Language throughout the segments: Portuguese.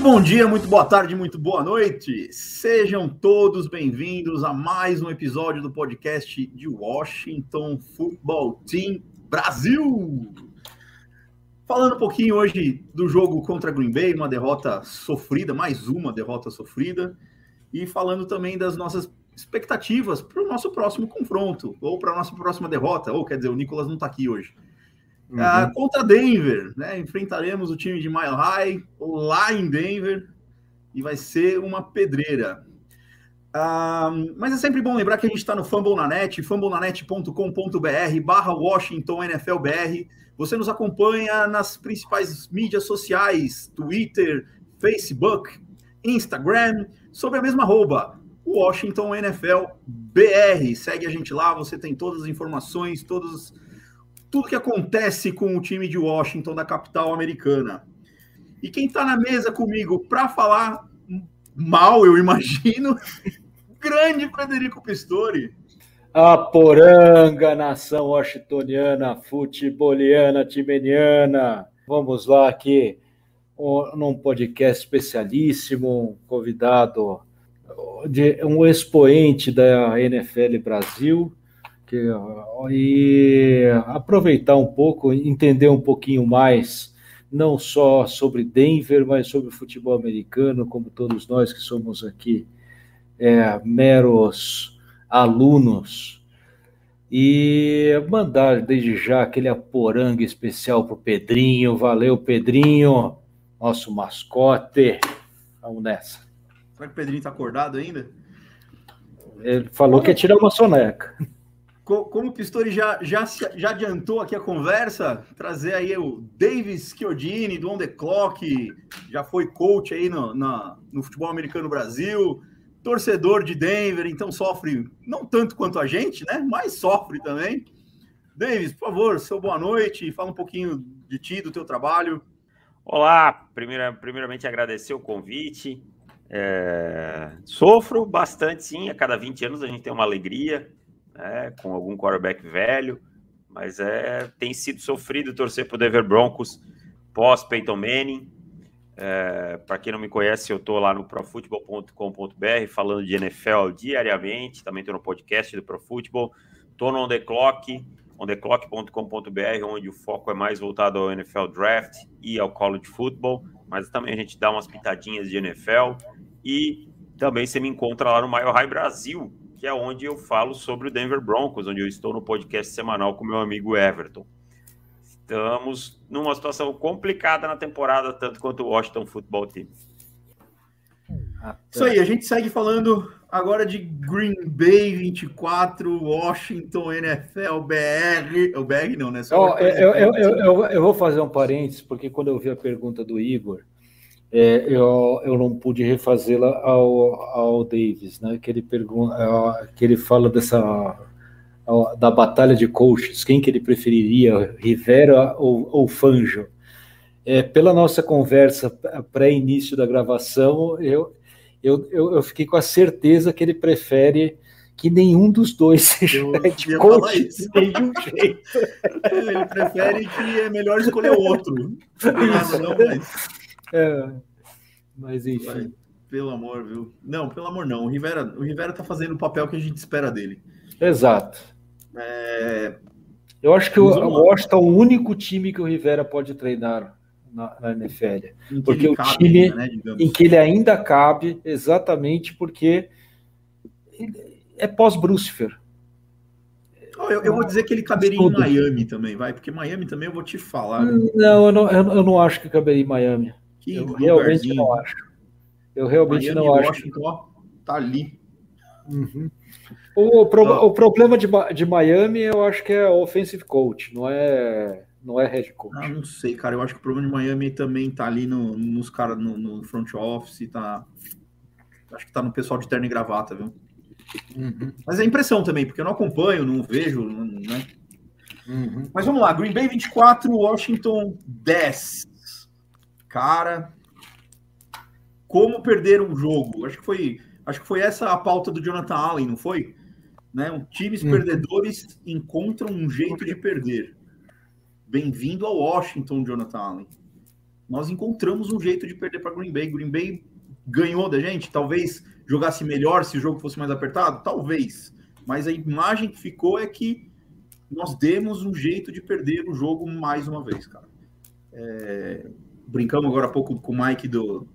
Muito bom dia, muito boa tarde, muito boa noite. Sejam todos bem-vindos a mais um episódio do podcast de Washington Football Team Brasil. Falando um pouquinho hoje do jogo contra Green Bay, uma derrota sofrida, mais uma derrota sofrida, e falando também das nossas expectativas para o nosso próximo confronto, ou para a nossa próxima derrota, ou quer dizer, o Nicolas não está aqui hoje. Uhum. Uh, contra Denver, né? Enfrentaremos o time de Mile High lá em Denver e vai ser uma pedreira. Uh, mas é sempre bom lembrar que a gente está no Fumble na Net, fumblenanet.com.br barra Washington NFLBR. Você nos acompanha nas principais mídias sociais, Twitter, Facebook, Instagram, sobre a mesma arroba, Washington NFL BR. Segue a gente lá, você tem todas as informações, todos tudo que acontece com o time de Washington da capital americana. E quem está na mesa comigo para falar mal, eu imagino, grande Frederico Pistori. A poranga, nação washingtoniana, futeboliana, timeniana. Vamos lá aqui, num podcast especialíssimo, um convidado, de um expoente da NFL Brasil, que, e aproveitar um pouco, entender um pouquinho mais, não só sobre Denver, mas sobre o futebol americano, como todos nós que somos aqui é, meros alunos. E mandar desde já aquele aporangue especial para o Pedrinho. Valeu, Pedrinho, nosso mascote. Vamos nessa. Será que o Pedrinho está acordado ainda? Ele falou que ia tirar uma soneca como o Pistori já, já, já adiantou aqui a conversa, trazer aí o Davis Chiodini, do On The Clock, já foi coach aí no, na, no futebol americano Brasil, torcedor de Denver, então sofre não tanto quanto a gente, né? Mas sofre também. Davis, por favor, seu boa noite, fala um pouquinho de ti, do teu trabalho. Olá, primeira, primeiramente agradecer o convite. É, sofro bastante, sim, a cada 20 anos a gente tem uma alegria, né, com algum quarterback velho, mas é, tem sido sofrido torcer para o Denver Broncos pós Peyton Manning. É, para quem não me conhece, eu estou lá no profutbol.com.br falando de NFL diariamente, também estou no podcast do Profutbol, estou no On The Clock, ontheclock.com.br, onde o foco é mais voltado ao NFL Draft e ao College Football, mas também a gente dá umas pitadinhas de NFL e também você me encontra lá no Mile High Brasil, que é onde eu falo sobre o Denver Broncos, onde eu estou no podcast semanal com meu amigo Everton. Estamos numa situação complicada na temporada, tanto quanto o Washington Football Team. Isso aí, a gente segue falando agora de Green Bay 24, Washington NFL BR. O BR não, né? Oh, eu, eu, eu, eu, vou fazer um parênteses, porque quando eu vi a pergunta do Igor, é, eu, eu não pude refazê-la ao, ao Davis, né? Que ele pergunta, é, que ele fala dessa da batalha de coaches, quem que ele preferiria, Rivera ou, ou Fanjo? É, pela nossa conversa pré-início da gravação, eu, eu, eu, fiquei com a certeza que ele prefere que nenhum dos dois seja de coach de nenhum jeito. Ele prefere que é melhor escolher outro. Isso. Não, mas... É, mas enfim. Vai, pelo amor, viu? Não, pelo amor não. O Rivera, o Rivera tá fazendo o papel que a gente espera dele. Exato. É... Eu acho que o Washington é o único time que o Rivera pode treinar na, na NFL. Porque o time né, em que ele ainda cabe, exatamente porque é pós-Brucifer. Eu, eu, vou dizer que ele caberia Tudo. em Miami também, vai, porque Miami também eu vou te falar. Não, eu não, eu, não acho que caberia em Miami. Que eu realmente não acho. Eu realmente Miami não acho. Washington, ó, tá ali. Uhum. O, pro, o problema de, de Miami, eu acho que é offensive coach, não é, não é head coach. Ah, não sei, cara. Eu acho que o problema de Miami também tá ali no, nos caras no, no, front office, tá. Acho que tá no pessoal de terno e gravata, viu? Uhum. Mas é impressão também, porque eu não acompanho, não vejo, né? Uhum. Mas vamos lá, Green Bay 24, Washington 10. Cara, como perder um jogo? Acho que foi, acho que foi essa a pauta do Jonathan Allen, não foi? Né? Times uhum. perdedores encontram um jeito de perder. Bem-vindo ao Washington, Jonathan Allen. Nós encontramos um jeito de perder para Green Bay. Green Bay ganhou da gente, talvez jogasse melhor se o jogo fosse mais apertado? Talvez. Mas a imagem que ficou é que nós demos um jeito de perder o jogo mais uma vez, cara. É... Brincamos agora há pouco com o Mike do.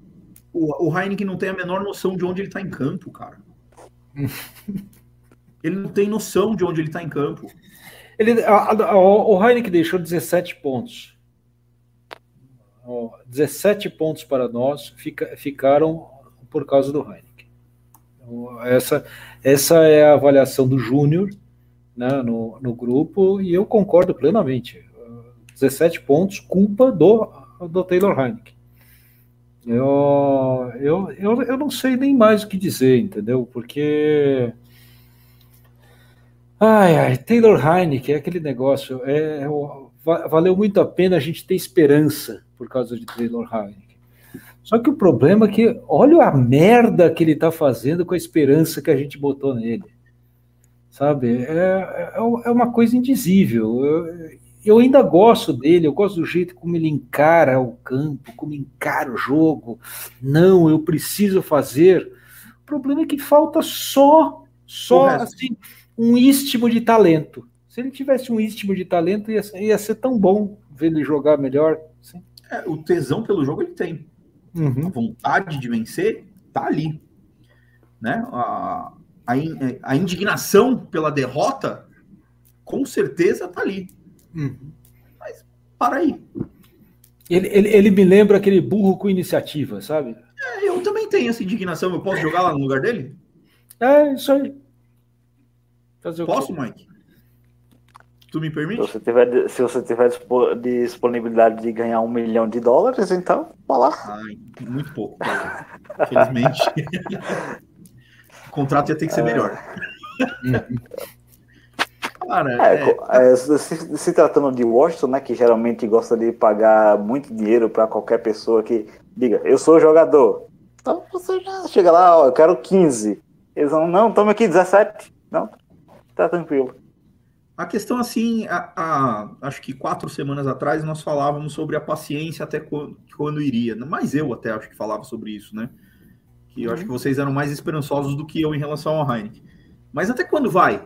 O, o Heineken não tem a menor noção de onde ele está em campo, cara. ele não tem noção de onde ele está em campo. Ele, a, a, o Heineken deixou 17 pontos. 17 pontos para nós fica, ficaram por causa do Heineken. Essa, essa é a avaliação do Júnior né, no, no grupo, e eu concordo plenamente. 17 pontos, culpa do, do Taylor Heineken. Eu, eu, eu, eu não sei nem mais o que dizer, entendeu? Porque. Ai, ai, Taylor Heineken é aquele negócio. É, é, valeu muito a pena a gente ter esperança por causa de Taylor Heineken. Só que o problema é que olha a merda que ele está fazendo com a esperança que a gente botou nele. Sabe? É, é, é uma coisa indizível. Eu, eu ainda gosto dele, eu gosto do jeito como ele encara o campo, como encara o jogo. Não, eu preciso fazer. O problema é que falta só, só assim, um istmo de talento. Se ele tivesse um istmo de talento, ia, ia ser tão bom ver ele jogar melhor. Assim. É, o tesão pelo jogo ele tem. Uhum. A vontade de vencer tá ali. Né? A, a, a, indignação pela derrota, com certeza tá ali. Uhum. Mas para aí. Ele, ele, ele, me lembra aquele burro com iniciativa, sabe? É, eu também tenho essa indignação. Eu posso jogar lá no lugar dele? É, isso aí. Posso, Mike? Tu me permite? Se você tiver, se você tiver disponibilidade de ganhar um milhão de dólares, então vá lá. Ai, muito pouco. Infelizmente. o contrato ia ter que ser melhor. Cara, é, é... É, se, se, tratando de Washington, né, que geralmente gosta de pagar muito dinheiro para qualquer pessoa que diga, eu sou jogador. Então você já chega lá, ó, eu quero 15. Eles vão, não, toma aqui 17. Não, tá tranquilo. A questão, assim, a, a, acho que quatro semanas atrás nós falávamos sobre a paciência até quando, quando, iria. Mas eu até acho que falava sobre isso, né? Que eu uhum. acho que vocês eram mais esperançosos do que eu em relação ao Heineken. Mas até quando vai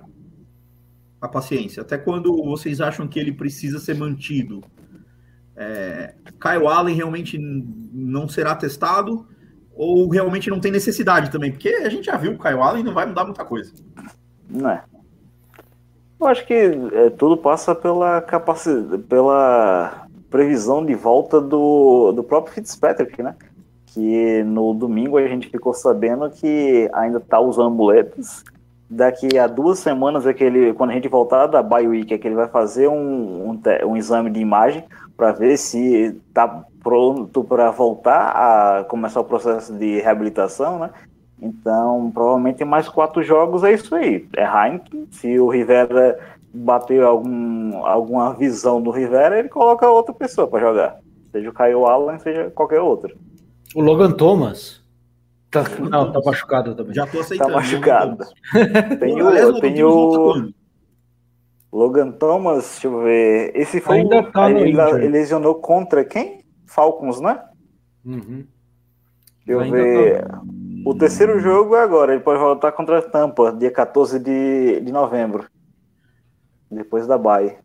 a paciência? Até quando vocês acham que ele precisa ser mantido? É, Kyle Allen realmente não será testado? Ou realmente não tem necessidade também? Porque a gente já viu que o Kyle Allen não vai mudar muita coisa. Não é. Eu acho que é, tudo passa pela capacidade, pela previsão de volta do, do próprio Fitzpatrick, né? Que no domingo a gente ficou sabendo que ainda tá usando muletas. Daqui a duas semanas é que ele, quando a gente voltar da bye week, é que ele vai fazer um, um, um exame de imagem para ver se tá pronto para voltar a começar o processo de reabilitação, né? Então, provavelmente mais quatro jogos é isso aí. É Heineken. Se o Rivera bater algum, alguma visão do Rivera, ele coloca outra pessoa para jogar. Seja o Kyle Allen, seja qualquer outro. O Logan Thomas. Tá, não, tá machucado também. Já tô aceitando. Tá machucado. tem o. Tem o Logan Thomas, deixa eu ver. Esse foi. Ainda o, tá ele, ele lesionou contra quem? Falcons, né? Uhum. Deixa eu Ainda ver. Tá... O terceiro jogo é agora, ele pode voltar contra a Tampa, dia 14 de, de novembro. Depois da bye.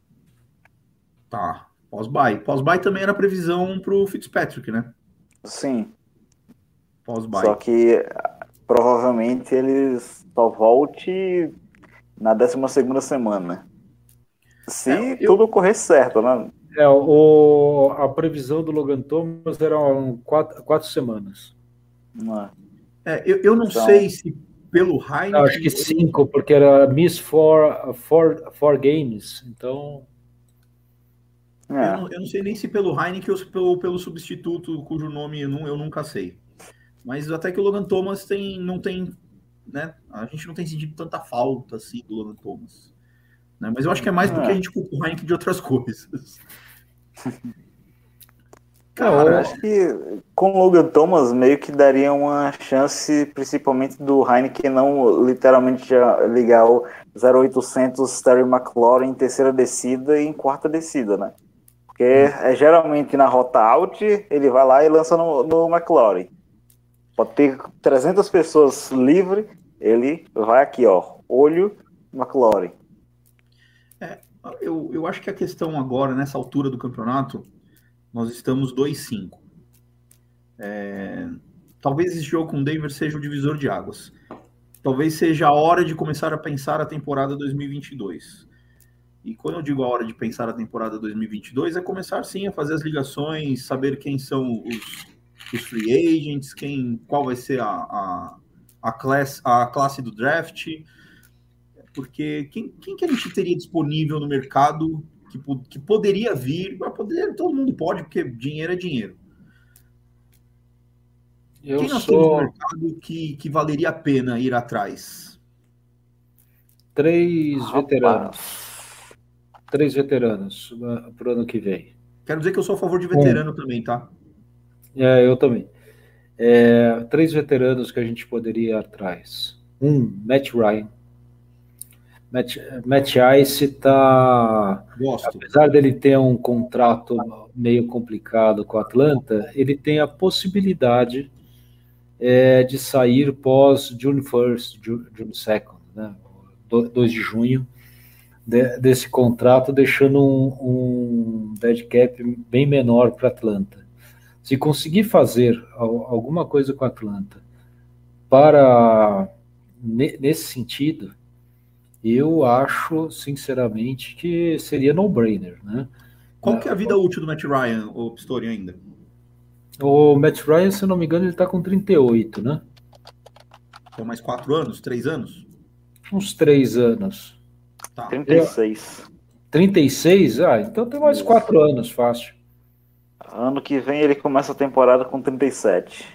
Tá, pós-bye. Pós-bye também era previsão pro Fitzpatrick, né? Sim. Pós-bye. Só que provavelmente ele só volte na 12 segunda semana. Se é, eu... tudo correr certo, né? É, o, a previsão do Logan Thomas era quatro, quatro semanas. É, eu, eu não então... sei se pelo Heineken... Acho que cinco, porque era Miss for, for, for Games, então... É. Eu, não, eu, não, sei nem se pelo Heineken ou pelo, pelo substituto cujo nome eu, não, eu nunca sei. Mas até que o Logan Thomas tem, não tem, né? A gente não tem sentido tanta falta assim do Logan Thomas. Né? Mas eu acho que é mais porque é. a gente culpa o Heineken de outras coisas. Cara, eu acho que com o Logan Thomas meio que daria uma chance, principalmente do Heineken não literalmente ligar o 0800 Terry McLaurin em terceira descida e em quarta descida, né? Porque é geralmente na rota out, ele vai lá e lança no, no McLaurin. Pode ter 300 pessoas livre, ele vai aqui, ó, olho McLaurin. É, eu, eu acho que a questão agora, nessa altura do campeonato, nós estamos 2-5. É, talvez esse jogo com o Denver seja o divisor de águas. Talvez seja a hora de começar a pensar a temporada 2022. E quando eu digo a hora de pensar a temporada 2022, é começar sim a fazer as ligações, saber quem são os, os free agents, quem, qual vai ser a, a, a, class, a classe do draft, porque quem, quem que a gente teria disponível no mercado que, que poderia vir, poder, todo mundo pode, porque dinheiro é dinheiro. Eu Quem nós sou... temos mercado que, que valeria a pena ir atrás? Três Rapaz. veteranos. Três veteranos uh, para o ano que vem. Quero dizer que eu sou a favor de veterano um. também, tá? É, eu também. É, três veteranos que a gente poderia ir atrás. Um, Matt Ryan. Matt, Matt Ice está. Apesar dele ter um contrato meio complicado com o Atlanta, ele tem a possibilidade é, de sair pós June 1st, June 2nd, né? 2 de junho, de, desse contrato, deixando um, um dead cap bem menor para Atlanta. Se conseguir fazer alguma coisa com a Atlanta para nesse sentido, eu acho, sinceramente, que seria no-brainer, né? Qual que é a vida útil do Matt Ryan, o Pistori, ainda? O Matt Ryan, se não me engano, ele está com 38, né? Então, mais quatro anos, três anos? Uns três anos. Tá. 36. Eu... 36? Ah, então tem mais quatro anos, fácil. Ano que vem ele começa a temporada com 37.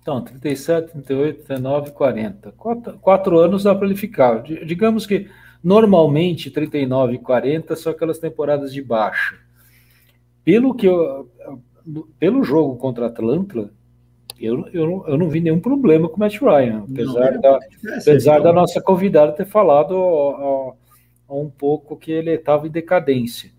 Então, 37, 38, 39, 40. Quatro, quatro anos dá para ele ficar. Digamos que normalmente 39 e 40 são aquelas temporadas de baixa. Pelo que eu, pelo jogo contra a Atlanta, eu, eu, eu não vi nenhum problema com o Matt Ryan, apesar, não, da, apesar da nossa convidada ter falado ó, ó, um pouco que ele estava em decadência.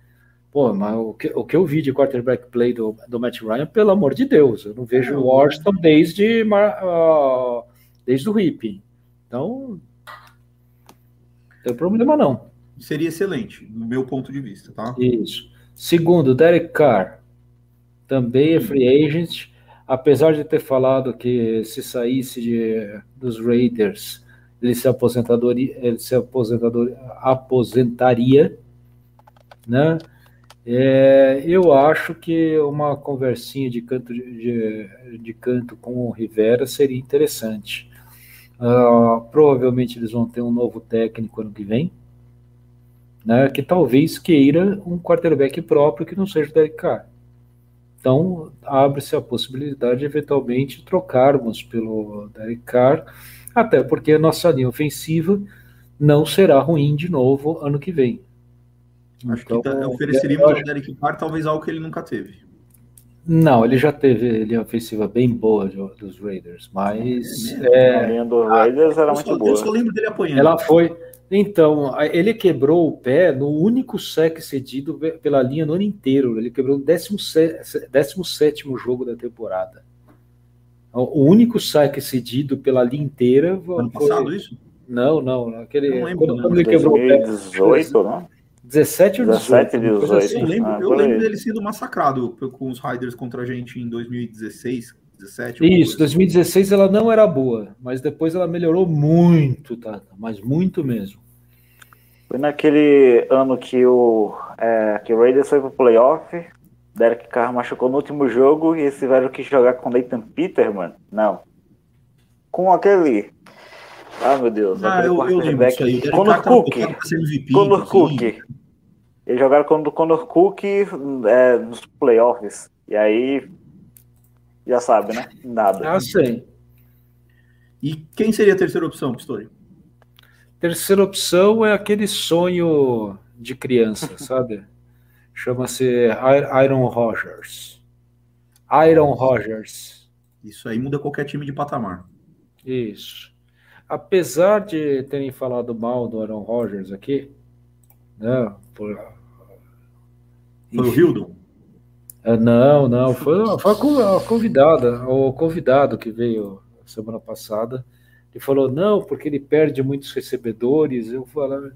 Pô, mas o que, o que eu vi de quarterback play do, do Matt Ryan, pelo amor de Deus, eu não vejo o Washington desde, uh, desde o Ripping. Então, não tem problema não. Seria excelente, do meu ponto de vista, tá? Isso. Segundo, Derek Carr, também é free agent, apesar de ter falado que se saísse de, dos Raiders, ele se aposentadoria, ele se aposentadoria, aposentaria, né? É, eu acho que uma conversinha de canto, de, de canto com o Rivera seria interessante. Uh, provavelmente eles vão ter um novo técnico ano que vem, né, que talvez queira um quarterback próprio que não seja o Derek Carr. Então, abre-se a possibilidade de eventualmente trocarmos pelo Derek Carr, até porque a nossa linha ofensiva não será ruim de novo ano que vem. Acho então, que ofereceríamos ao Derek Carr talvez algo que ele nunca teve. Não, ele já teve linha ofensiva bem boa dos Raiders, mas. É, é, a linha dos Raiders era muito boa. Eu só lembro dele apanhando. Ela foi. Então, ele quebrou o pé no único sec cedido pela linha no ano inteiro. Ele quebrou o 17, 17 jogo da temporada. O único sec cedido pela linha inteira. Ano foi... passado, isso? Não, não. Aquele, não lembro, quando, quando ele quebrou o pé. 2018, não? 17 ou 17, 18? 18. Assim. Eu lembro, ah, eu lembro dele sendo massacrado com os Riders contra a gente em 2016, 17. Isso, 2016 assim. ela não era boa, mas depois ela melhorou muito, tá? Mas muito mesmo. Foi naquele ano que o, é, que o Raiders foi pro playoff, Derek Carr machucou no último jogo e eles tiveram que jogar com Nathan Peterman? Não. Com aquele. Ah, meu Deus. Ah, eu, eu lembro disso aí. Conor Cook. MVP, Conor Cook. Eles jogaram com o Conor Cook é, nos playoffs. E aí. Já sabe, né? Nada. Ah, sei. E quem seria a terceira opção, Pistori? Terceira opção é aquele sonho de criança, sabe? Chama-se Iron Rodgers. Iron Rodgers. Isso aí muda qualquer time de patamar. Isso. Apesar de terem falado mal do Aaron Rodgers aqui, né? Por... Foi o. Hildon? É, Não, não, foi, foi a con- a convidada, o convidado que veio semana passada. Ele falou, não, porque ele perde muitos recebedores. Eu falei,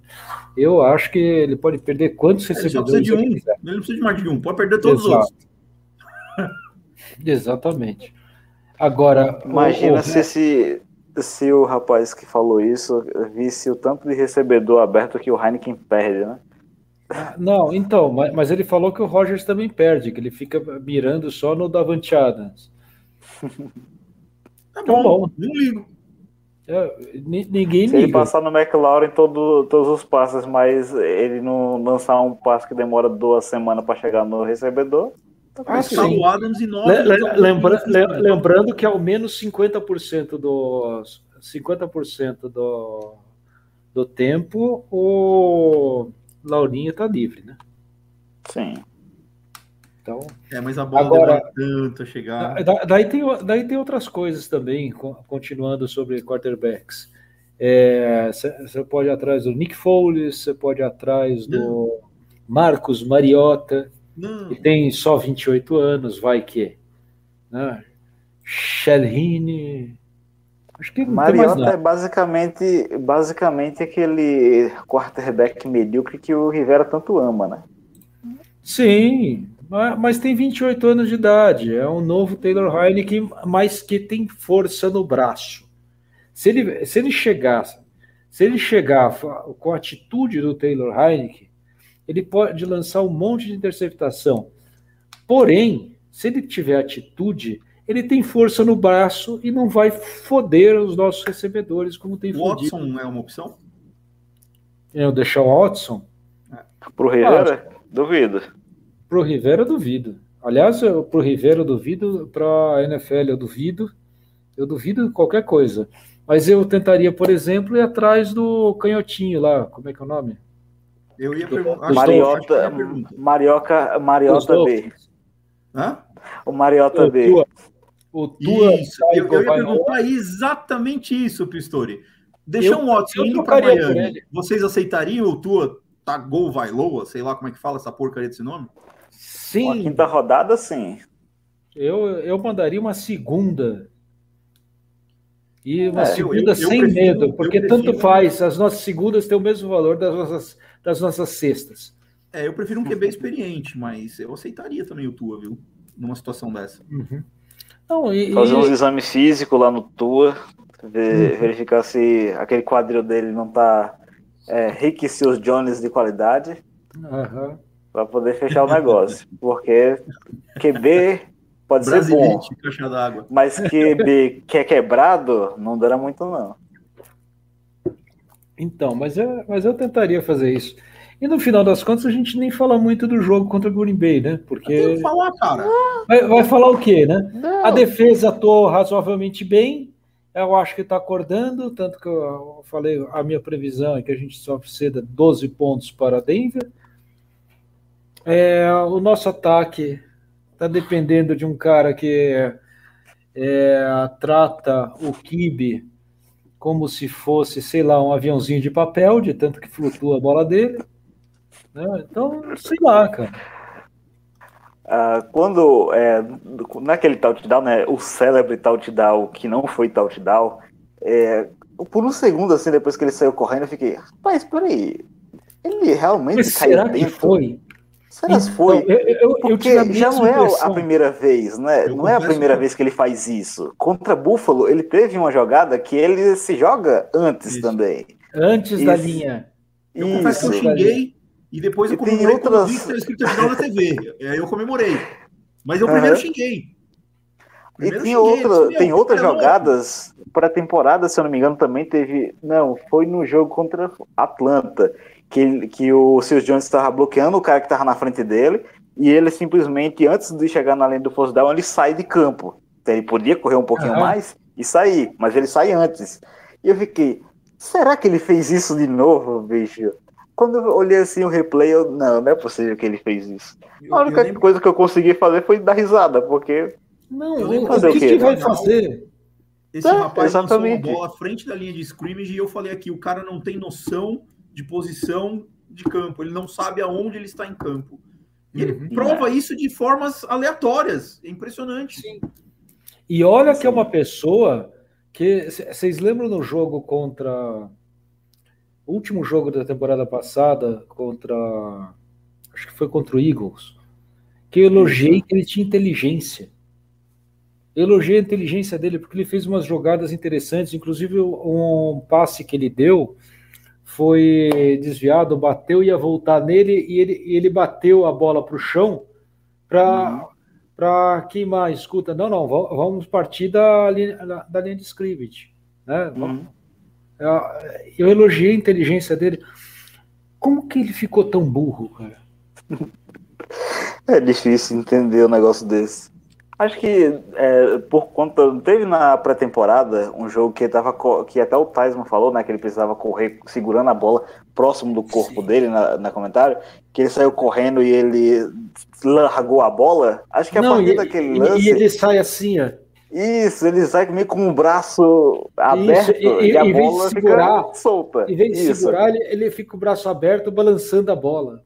eu acho que ele pode perder quantos Ele só precisa recebedores de um. ele quiser. Ele não precisa de mais de um. Pode perder todos os Exato. outros. Exatamente. Agora, Imagina o- se, esse, se o rapaz que falou isso visse o tanto de recebedor aberto que o Heineken perde, né? Não, então, mas, mas ele falou que o Rogers também perde, que ele fica mirando só no Davante Adams. Tá Tá bom, bom. não ligo. É, ni- ninguém Se ele liga. passar no McLaren todo, todos os passes, mas ele não lançar um passe que demora duas semanas para chegar no recebedor, tá Ah, tá o Adams e nove. Le- le- então, lembra- le- lembrando que ao menos 50% do 50% do, do tempo o Laurinho está livre, né? sim. Então, É, mas a bola Agora- demora tanto a chegar. da- daí tem, daí tem outras coisas também, co- continuando sobre quarterbacks. Você pode ir atrás do Nick Foles, você pode ir atrás do Marcos Mariota, Não. que tem só 28 anos, vai que. Né? Shelhine. Acho que Mariota é basicamente, basicamente aquele quarterback medíocre que o Rivera tanto ama, né? Sim, ma- mas tem 28 anos de idade. É um novo Taylor Heineken, mas que tem força no braço. Se ele, se ele chegar, se ele chegar com a atitude do Taylor Heineken, ele pode lançar um monte de interceptação. Porém, se ele tiver atitude, ele tem força no braço e não vai foder os nossos recebedores como tem O fodido. Watson é uma opção? Eu deixar o Watson Pro Rivera, duvido. Pro Rivera eu duvido. Aliás, eu, pro Rivera eu duvido, pra NFL eu duvido. Eu duvido de qualquer coisa. Mas eu tentaria, por exemplo, ir atrás do canhotinho lá. Como é que é o nome? Eu ia perguntar. Mariota, eu ia perguntar. Marioca, Mariota B. Hã? O Mariota O B. Tua, o Tua Isso, eu, eu ia vai- perguntar exatamente isso, Pistori. Deixar Eu- um Watson indo para Miami. Vocês aceitariam o Tua tá gol vai loa, sei lá como é que fala essa porcaria desse nome? Uma Sim, quinta rodada, sim. eu, eu mandaria uma segunda. E uma É, segunda eu- eu sem prefiro- medo, porque prefiro- tanto faz, as nossas segundas têm o mesmo valor das nossas, das nossas cestas. É, eu prefiro um QB experiente, mas eu aceitaria também o Tua, viu? Numa situação dessa. Uhum. Não, e, Fazer e- uns exames físicos lá no Tua, ver- Uhum. verificar se aquele quadril dele não tá é, Rick e seus Jones de qualidade, para poder fechar o negócio. Porque QB pode ser bom, mas QB que é quebrado, não dura muito, não. Então, mas eu, mas eu tentaria fazer isso. E no final das contas, a gente nem fala muito do jogo contra o Green Bay, né? Tem Porque que falar, cara. vai, vai falar o quê, né? A defesa atuou razoavelmente bem. Eu acho que está acordando, tanto que eu falei, a minha previsão é que a gente só ceda 12 pontos para Denver. É, o nosso ataque está dependendo de um cara que é, trata o Kibe como se fosse, sei lá, um aviãozinho de papel, de tanto que flutua a bola dele. Né? Então, sei lá, cara. Ah, quando é, naquele touchdown, né, o célebre touchdown que não foi touchdown, é, por um segundo assim depois que ele saiu correndo, eu fiquei, rapaz, peraí, ele realmente Mas caiu será que dentro? foi? Será que foi? Então, eu, eu, eu Porque a já não é a primeira vez, né? Eu Não é a primeira que- vez que ele faz isso. Contra Buffalo, ele teve uma jogada que ele se joga antes Isso. também. Antes da Isso. linha. Eu confesso que eu xinguei e depois eu E tem comemorei quando outras- vi que estava escrito Vidal na TV. Aí eu comemorei. Mas eu primeiro Aham. xinguei. E tem, xinguei, outra, disse, "Meu, tem outras louco." jogadas para temporada, se eu não me engano, também teve. Não, foi no jogo contra Atlanta, que, que o Seus Jones estava bloqueando o cara que estava na frente dele, e ele simplesmente, antes de chegar na linha do force down, ele sai de campo. Então, ele podia correr um pouquinho Aham. mais e sair, mas ele sai antes. E eu fiquei, será que ele fez isso de novo, bicho? Quando eu olhei assim o replay, eu, não, não é possível que ele fez isso. Eu- A única lembro- coisa que eu consegui fazer foi dar risada, porque Não, Eu o, lembro o fazer que, o quê? que vai Não. fazer? Esse É, rapaz lançou uma exatamente. bola à frente da linha de scrimmage e eu falei aqui, o cara não tem noção de posição de campo, ele não sabe aonde ele está em campo. E ele Uhum. prova isso de formas aleatórias. É impressionante. E olha que é uma pessoa que. Vocês lembram no jogo contra. O último jogo da temporada passada, contra. Acho que foi contra o Eagles. Que eu elogiei que ele tinha inteligência. Eu elogiei a inteligência dele, porque ele fez umas jogadas interessantes, inclusive um passe que ele deu foi desviado, bateu, ia voltar nele, e ele, ele bateu a bola para o chão para para queimar. Escuta, não, não, va- vamos partir da linha, da, linha de scrimmage. Né? Uhum. Eu- elogiei a inteligência dele. Como que ele ficou tão burro, cara? É difícil entender um negócio desse. Acho que é, por conta. Teve na pré-temporada um jogo que, tava, que até o Tyson falou, né? Que ele precisava correr segurando a bola próximo do corpo Sim. dele na, na comentário. Que ele saiu correndo e ele largou a bola. Acho que a Não, partir e, daquele lance. e ele sai assim, ó. Isso, ele sai meio com o braço aberto e- e, e- a bola segurar- fica solta. Em vez de Isso. segurar, ele, ele fica com o braço aberto, balançando a bola.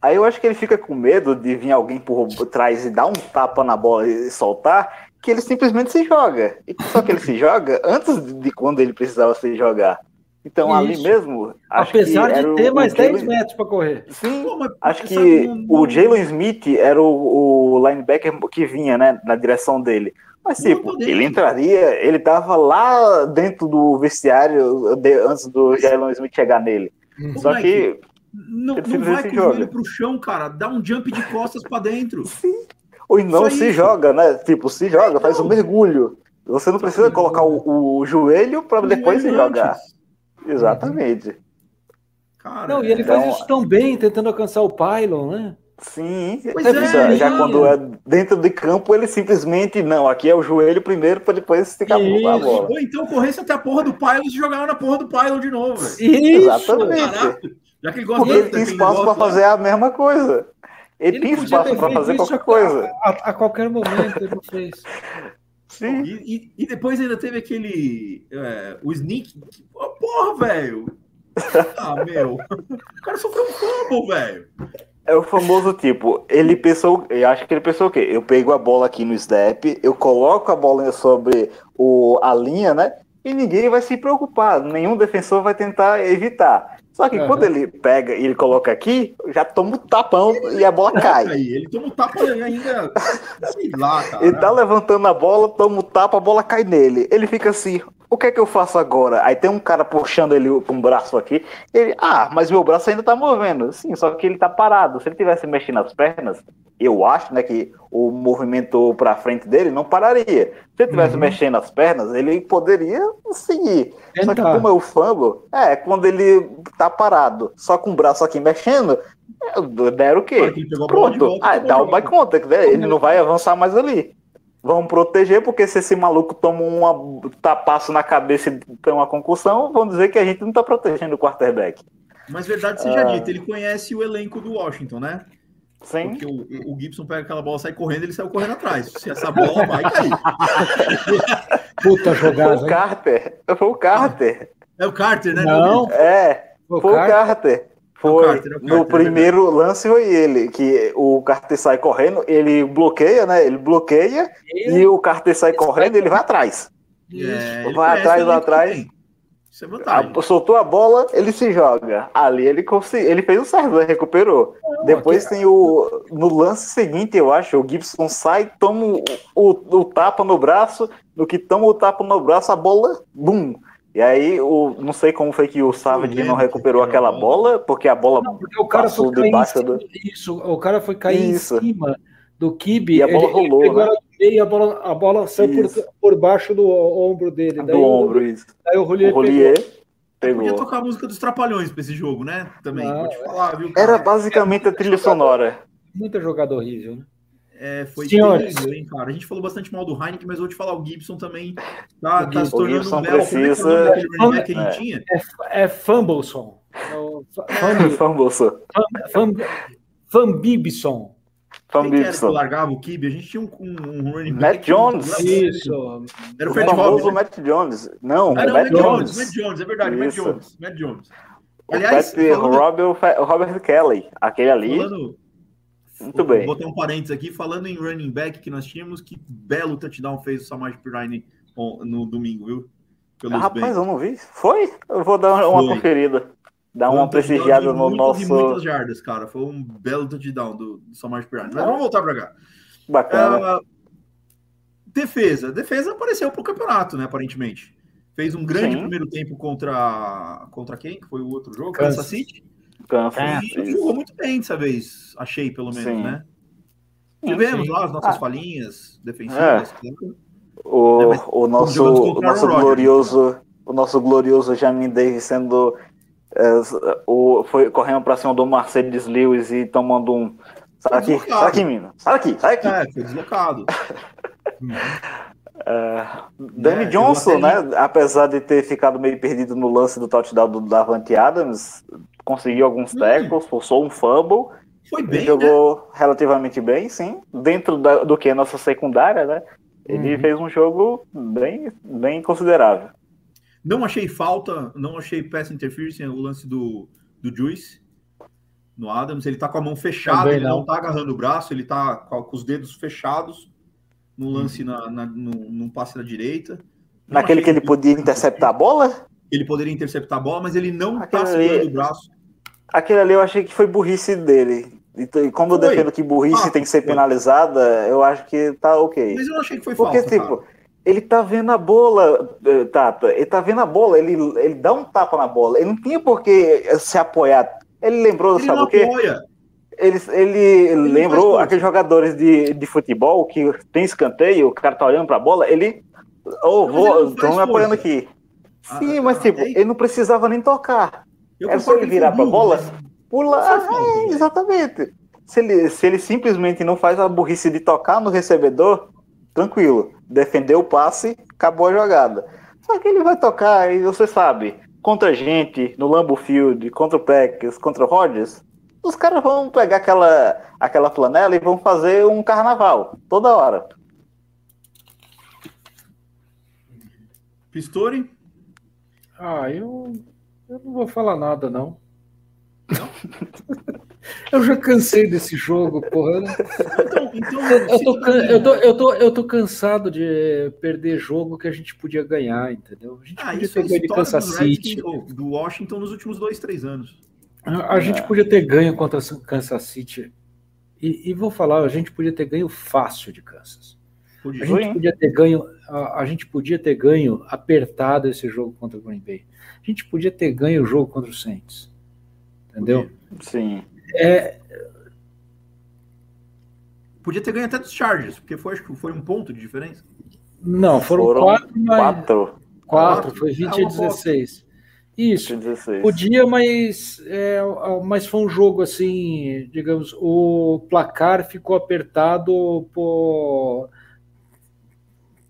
Aí eu acho que ele fica com medo de vir alguém por trás e dar um tapa na bola e soltar, que ele simplesmente se joga. E só que ele se joga antes de quando ele precisava se jogar. Então ali Isso. mesmo. Acho Apesar de o- ter o mais Jalen- 10 metros para correr. Sim, Pô, acho que não- o Jalen Smith era o, o linebacker que vinha, né, na direção dele. Mas, tipo, ele entraria, ele tava lá dentro do vestiário de- antes do Jalen Smith chegar nele. Ô, Só Mike, que Não, não vai com o joga. joelho pro chão, cara. Dá um jump de costas pra dentro. Ou não Só se isso. joga, né? Tipo, se joga, faz um mergulho. Você não precisa colocar o, o joelho para depois se jogar. antes. Exatamente. Cara, Não, e ele Então- faz isso tão bem, tentando alcançar o pylon, né? Sim. Pois já, é, já sim. quando é dentro de campo, ele simplesmente, não, aqui é o joelho primeiro para depois esticar a Isso. bola. Ou então corresse até a porra do Pylon e se jogar na porra do Pylon de novo. Isso! Exatamente. Caraca, já que ele gosta Porque ele tem daquele espaço para fazer a mesma coisa. Ele, tem podia espaço para fazer isso qualquer a- coisa. A, a- a qualquer momento ele fez. Sim. E, e- e depois ainda teve aquele. é, o Sneak. que- Pô, Porra, velho! Ah, meu. O cara sofreu um fumble, velho. É o famoso tipo, ele pensou, eu acho que ele pensou o quê? Eu pego a bola aqui no snap, eu coloco a bola sobre o, a linha, né? E ninguém vai se preocupar, nenhum defensor vai tentar evitar. Só que Aham. quando ele pega e ele coloca aqui, já toma um tapão e a bola cai. Aí, ele toma um tapa ainda. Sei lá, cara. Ele tá levantando a bola, toma um tapa, a bola cai nele. Ele fica assim, o que é que eu faço agora? Aí tem um cara puxando ele com um braço aqui. Ele, ah, mas meu braço ainda tá movendo. Sim, só que ele tá parado. Se ele tivesse mexendo as pernas, eu acho, né, que o movimento pra frente dele não pararia. Se ele tivesse Uhum. mexendo as pernas, ele poderia seguir. Só que como é o fumble, é, quando ele tá parado, só com o braço aqui mexendo, deram o quê? Pronto. volta, Ah, dá volta. contact, né? Ele não vai avançar mais ali. Vão proteger, porque se esse maluco toma um tapaço na cabeça e tem uma concussão, vão dizer que a gente não tá protegendo o quarterback. Mas verdade seja Ah. dita, ele conhece o elenco do Washington, né? Sim. Porque o, o Gibson pega aquela bola, sai correndo, ele saiu correndo atrás. Se essa bola vai cair. Puta Foi jogada. o hein? Carter. Foi o Carter. É o Carter, né? Não, É, o foi o Carter. Foi. Carter, é Carter, no é primeiro lance foi ele, que o Carter sai correndo, ele bloqueia, né? Ele bloqueia e o Carter sai correndo e ele vai atrás. É, ele Vai atrás, vai atrás. Isso é vantagem. A- soltou a bola, ele se joga. Ali ele conseguiu, ele fez o certo, né? recuperou. Depois tem o. No lance seguinte, eu acho, o Gibson sai, toma o, o, o tapa no braço. No que toma o tapa no braço, a bola, bum, E aí, o, não sei como foi que o Savage não recuperou aquela bola, porque a bola Não, porque o cara passou foi cair em debaixo cima, do. isso, o cara foi cair Isso. em cima do Kibe E a bola rolou, pegou né? e a bola, a bola saiu por, por baixo do ombro dele. Do daí o- ombro, isso. Daí o O Rolier pegou. Rolier Podia tocar a música dos Trapalhões pra esse jogo, né? Também, Ah, vou te falar, viu? cara? Era basicamente a trilha sonora. Muita jogada horrível, né? É, foi Senhores. terrível, hein, cara. A gente falou bastante mal do Heineken, mas eu vou te falar, o Gibson também tá, O tá se Gibson tornando precisa- um belo. Como é que é o nome daquele running back que a gente É. tinha? É Fumbleson. É o Fa- Fumble- Famoso. Fum- Fambibson. Fambibson. largava o Kibe? A gente tinha um, um, um running back. Matt Jones. Isso. Era o O Fred famoso né? Matt Jones. Não, Ah, não, Matt Matt Jones. Jones. Matt Jones, é verdade, Matt Isso. Jones. Matt Jones. O Aliás, falando- Robert, Robert Kelly. Aquele ali. Falando, Muito vou bem. botar um parênteses aqui, falando em running back que nós tínhamos, que belo touchdown fez o Samaj Pirine no domingo, viu? Pelos Ah, rapaz, eu não vi. Foi? Eu vou dar uma Foi. conferida. Dar Foi uma um prestigiada no muitas nosso. muitas jardas, cara. Foi um belo touchdown do, do Samaj Pirine. Mas vamos voltar pra cá. Bacana. Ah, defesa. Defesa apareceu pro campeonato, né, aparentemente. Fez um grande Sim. primeiro tempo contra contra quem? Que foi o outro jogo? Kansas. Kansas City. Kansas. E jogou muito bem dessa vez, achei, pelo menos, Sim. né? Tivemos sim. lá as nossas Ah. falhinhas defensivas. claro. O, É, mas o nosso, o nosso Rodgers. glorioso, o nosso glorioso Jamin Davis sendo é, o, foi correndo pra cima do Mercedes Lewis e tomando um. Sai daqui, Deslocado. sai daqui, menino. Sai daqui, sai daqui. É, foi deslocado. Danny É, Johnson, né? Apesar de ter ficado meio perdido no lance do touchdown do Davante Adams, conseguiu alguns Hum. tackles, forçou um fumble, Foi e bem, né? jogou relativamente bem, sim, dentro da- do que é nossa secundária, né? Ele Uhum. fez um jogo bem, bem considerável. Não achei falta, não achei pass interference, o lance do, do Juice no Adams. Ele tá com a mão fechada, Também ele não. não. tá agarrando o braço, ele tá com os dedos fechados no lance na, na, no, num passe da direita. Não Naquele que ele podia interceptar a bola, Ele poderia interceptar a bola, mas ele não Aquele tá segurando ali- o braço. aquele ali eu achei que foi burrice dele. E como eu Foi. defendo que burrice Ah, tem que ser foi. penalizada, eu acho que tá ok. Mas eu não achei que foi Porque, falta. tipo, cara. ele tá vendo a bola, eh, Tata, ele tá vendo a bola, ele, ele dá um tapa na bola, ele não tinha por que se apoiar. Ele lembrou, Ele sabe o quê? apoia. Ele, ele, faz lembrou aqueles jogadores de, de futebol que tem escanteio, o cara tá olhando pra bola, ele. Oh, Mas vou, ele estão me apoiando aqui. Ah, Sim, mas ah, tipo, é- ele não precisava nem tocar. Eu Era só ele virar pra burro, bola, mas- pular. É, exatamente. Se ele, se ele simplesmente não faz a burrice de tocar no recebedor, tranquilo. Defendeu o passe, acabou a jogada. Só que ele vai tocar, e você sabe, contra a gente, no Lambeau Field, contra o Packers, contra o Rodgers, os caras vão pegar aquela, aquela flanela e vão fazer um carnaval, toda hora. Pistori? Ah, eu, eu não vou falar nada, não. eu já cansei desse jogo, porra. Então, então Eu tô, eu, tô, eu, tô, eu tô cansado de perder jogo que a gente podia ganhar, entendeu? A gente Ah, podia isso é ganho de história Kansas do City. Do Washington nos últimos dois, três anos. A, a gente É. podia ter ganho contra Kansas City. E, e vou falar, a gente podia ter ganho fácil de Kansas. Podia. A gente hein? podia ter ganho, a, a gente podia ter ganho apertado esse jogo contra o Green Bay. A gente podia ter ganho o jogo contra o Saints. Entendeu? Sim. É, Podia ter ganho até dos Chargers, porque foi, acho que foi um ponto de diferença. não, foram, Foram quatro, mas Quatro. quatro, foi 20 É a uma boa. 16. Isso. 16. Podia, mas, é, mas foi um jogo assim, digamos, o placar ficou apertado por,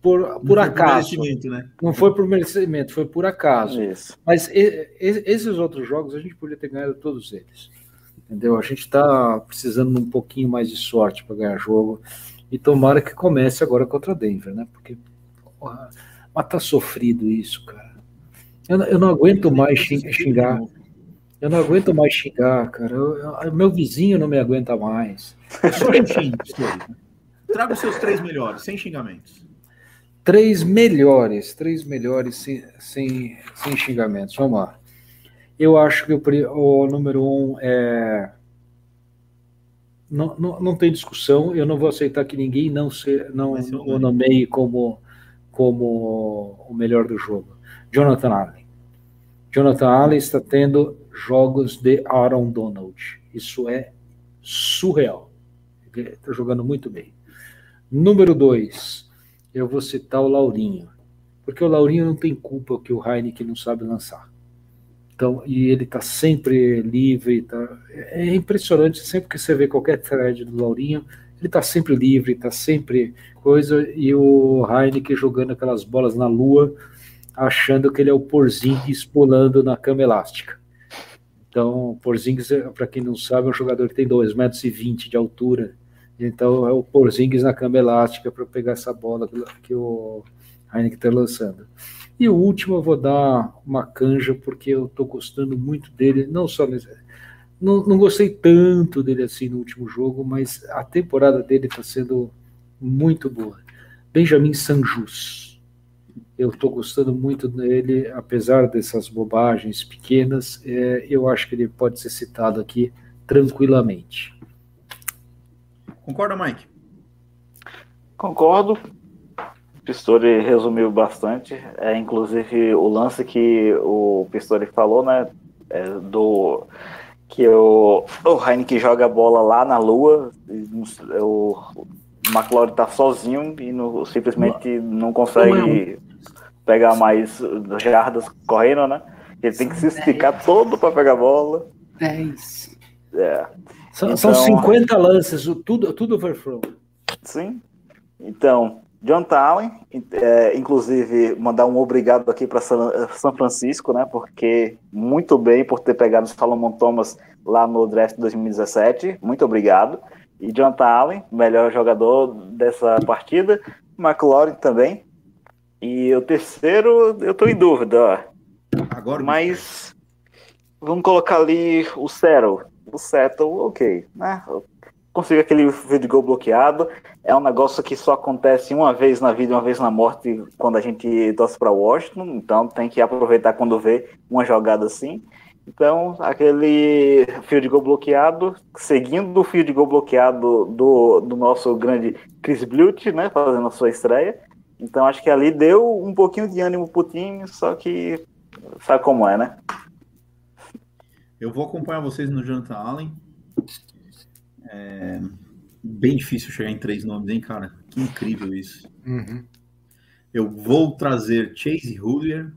por, Não por foi acaso. merecimento, né? Não foi por merecimento, foi por acaso. Isso. Mas e- e- esses outros jogos a gente podia ter ganhado todos eles. Entendeu? A gente está precisando de um pouquinho mais de sorte para ganhar jogo. E tomara que comece agora contra Denver, né? Porque, porra, mas tá sofrido isso, cara. Eu, não- eu não aguento mais xing- xingar. Eu não aguento mais xingar, cara. Eu- eu- meu vizinho não me aguenta mais. Só um xingue. Traga os seus três melhores, sem xingamentos. Três melhores, três melhores sem, sem, sem xingamentos. Vamos lá. Eu acho que o, o número um é. Não, não, não tem discussão. Eu não vou aceitar que ninguém não, se, não o nomeie como, como o melhor do jogo. Jonathan Allen. Jonathan Allen está tendo jogos de Aaron Donald. Isso é surreal. Está jogando muito bem. Número dois, eu vou citar o Laurinho. Porque o Laurinho não tem culpa que o Heineken não sabe lançar. Então, e ele está sempre livre. Tá, é impressionante, sempre que você vê qualquer thread do Laurinho, ele está sempre livre, está sempre coisa. E o Heineken jogando aquelas bolas na lua, achando que ele é o Porzingis pulando na cama elástica. Então, o Porzingis, para quem não sabe, é um jogador que tem 2,20 metros 20 de altura. Então, é o Porzingis na cama elástica para pegar essa bola que o Heineken está lançando. E o último eu vou dar uma canja, porque eu estou gostando muito dele, não só não, não gostei tanto dele assim no último jogo, mas a temporada dele está sendo muito boa. Benjamin Sanjus. Eu estou gostando muito dele, apesar dessas bobagens pequenas, é, eu acho que ele pode ser citado aqui tranquilamente. Concorda, Mike? Concordo. Pistori resumiu bastante. É, inclusive o lance que o Pistori falou, né? É, do que o, o Heineken joga a bola lá na lua, o McLaren tá sozinho e no, simplesmente não consegue pegar mais jardas correndo, né? Ele tem que se esticar todo para pegar a bola. 10. É. São, então, são 50 lances, tudo, tudo overflow. Sim. Então, John Allen, é, inclusive, mandar um obrigado aqui para São Francisco, né? Porque muito bem por ter pegado o Salomon Thomas lá no draft 2017. Muito obrigado. E John Allen, melhor jogador dessa partida. McLaurin também. E o terceiro, eu estou em dúvida, ó. Agora. Mas vamos colocar ali o Cero o Settle, ok, né? Consiga aquele vídeo gol bloqueado. É um negócio que só acontece uma vez na vida uma vez na morte quando a gente torce para Washington. Então tem que aproveitar quando vê uma jogada assim. Então, aquele fio de gol bloqueado, seguindo o fio de gol bloqueado do, do nosso grande Chris Bluth, né, fazendo a sua estreia. Então, acho que ali deu um pouquinho de ânimo pro time, só que sabe como é, né? Eu vou acompanhar vocês no Jonathan Allen. É bem difícil chegar em três nomes, hein, cara? Que incrível isso. Uhum. Eu vou trazer Chase Hoolier,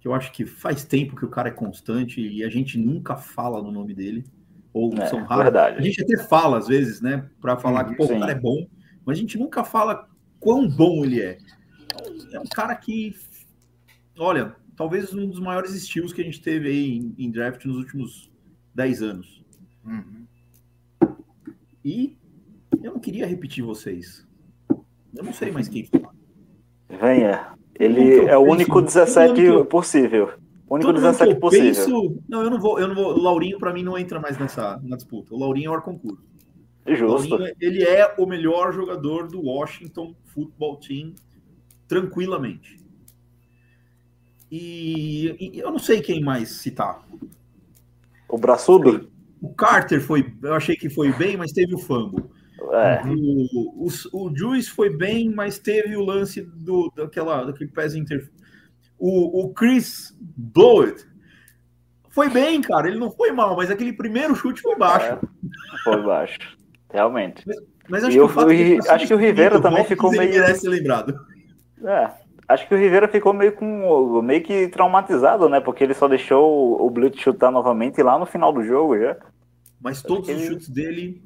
que eu acho que faz tempo que o cara é constante e a gente nunca fala no nome dele. Ou é, são raros. Verdade. A gente até fala, às vezes, né? Para falar uhum, que pô, o cara é bom, mas a gente nunca fala quão bom ele é. É um cara que, olha, talvez um dos maiores estilos que a gente teve aí em, em draft nos últimos 10 anos. Uhum. E eu não queria repetir vocês. Eu não sei mais quem falar. Venha. Ele é o único 17 eu... possível. O único 17 possível. Penso... Não, eu não vou, eu não vou. O Laurinho, para mim, não entra mais nessa na disputa. O Laurinho é o concurso. Justo. Laurinho, ele é o melhor jogador do Washington Football Team, tranquilamente. E, e, eu não sei quem mais citar. O Braçudo? O Carter foi, eu achei que foi bem, mas teve o Fambo. É. O, o, o Juice foi bem, mas teve o lance do, daquela, daquele pés inter. O, o Chris Blowett foi bem, cara. Ele não foi mal, mas aquele primeiro chute foi baixo. É, foi baixo, realmente. Mas, mas acho, que, fui, acho que o Rivera também ficou meio. merece lembrado. É, Acho que o Rivera ficou meio com meio que traumatizado, né? Porque ele só deixou o Blitz chutar novamente lá no final do jogo já. Mas todos os ele... chutes dele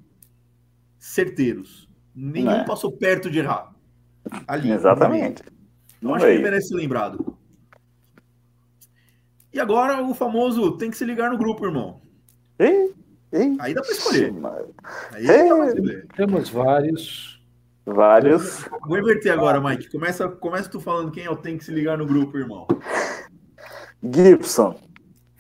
certeiros. Nenhum é. passou perto de errar. Ali. Exatamente. Não acho veio. que ele merece ser lembrado. E agora o famoso tem que se ligar no grupo, irmão. Ei, ei, Aí dá pra escolher. Aí dá pra escolher. Temos vários. Vários. Vou inverter agora, Mike. Começa, começa tu falando quem eu tenho que se ligar no grupo, irmão. Gibson.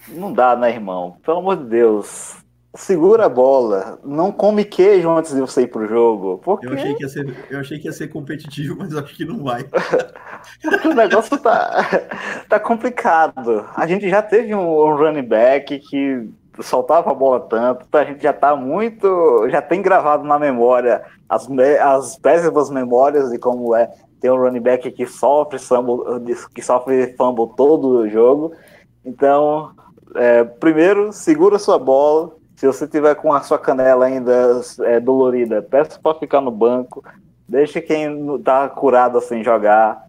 Não dá, né, irmão? Pelo amor de Deus. Segura a bola. Não come queijo antes de você ir pro jogo. Porque... Eu, achei que ia ser, eu achei que ia ser competitivo, mas acho que não vai. o negócio tá, tá complicado. A gente já teve um running back que soltava a bola tanto, a gente já tá muito. Já tem gravado na memória as, as péssimas memórias de como é tem um running back que sofre fumble, que sofre fumble todo o jogo. Então, é, primeiro, segura sua bola. Se você tiver com a sua canela ainda é, dolorida, peça para ficar no banco. Deixe quem tá curado assim jogar.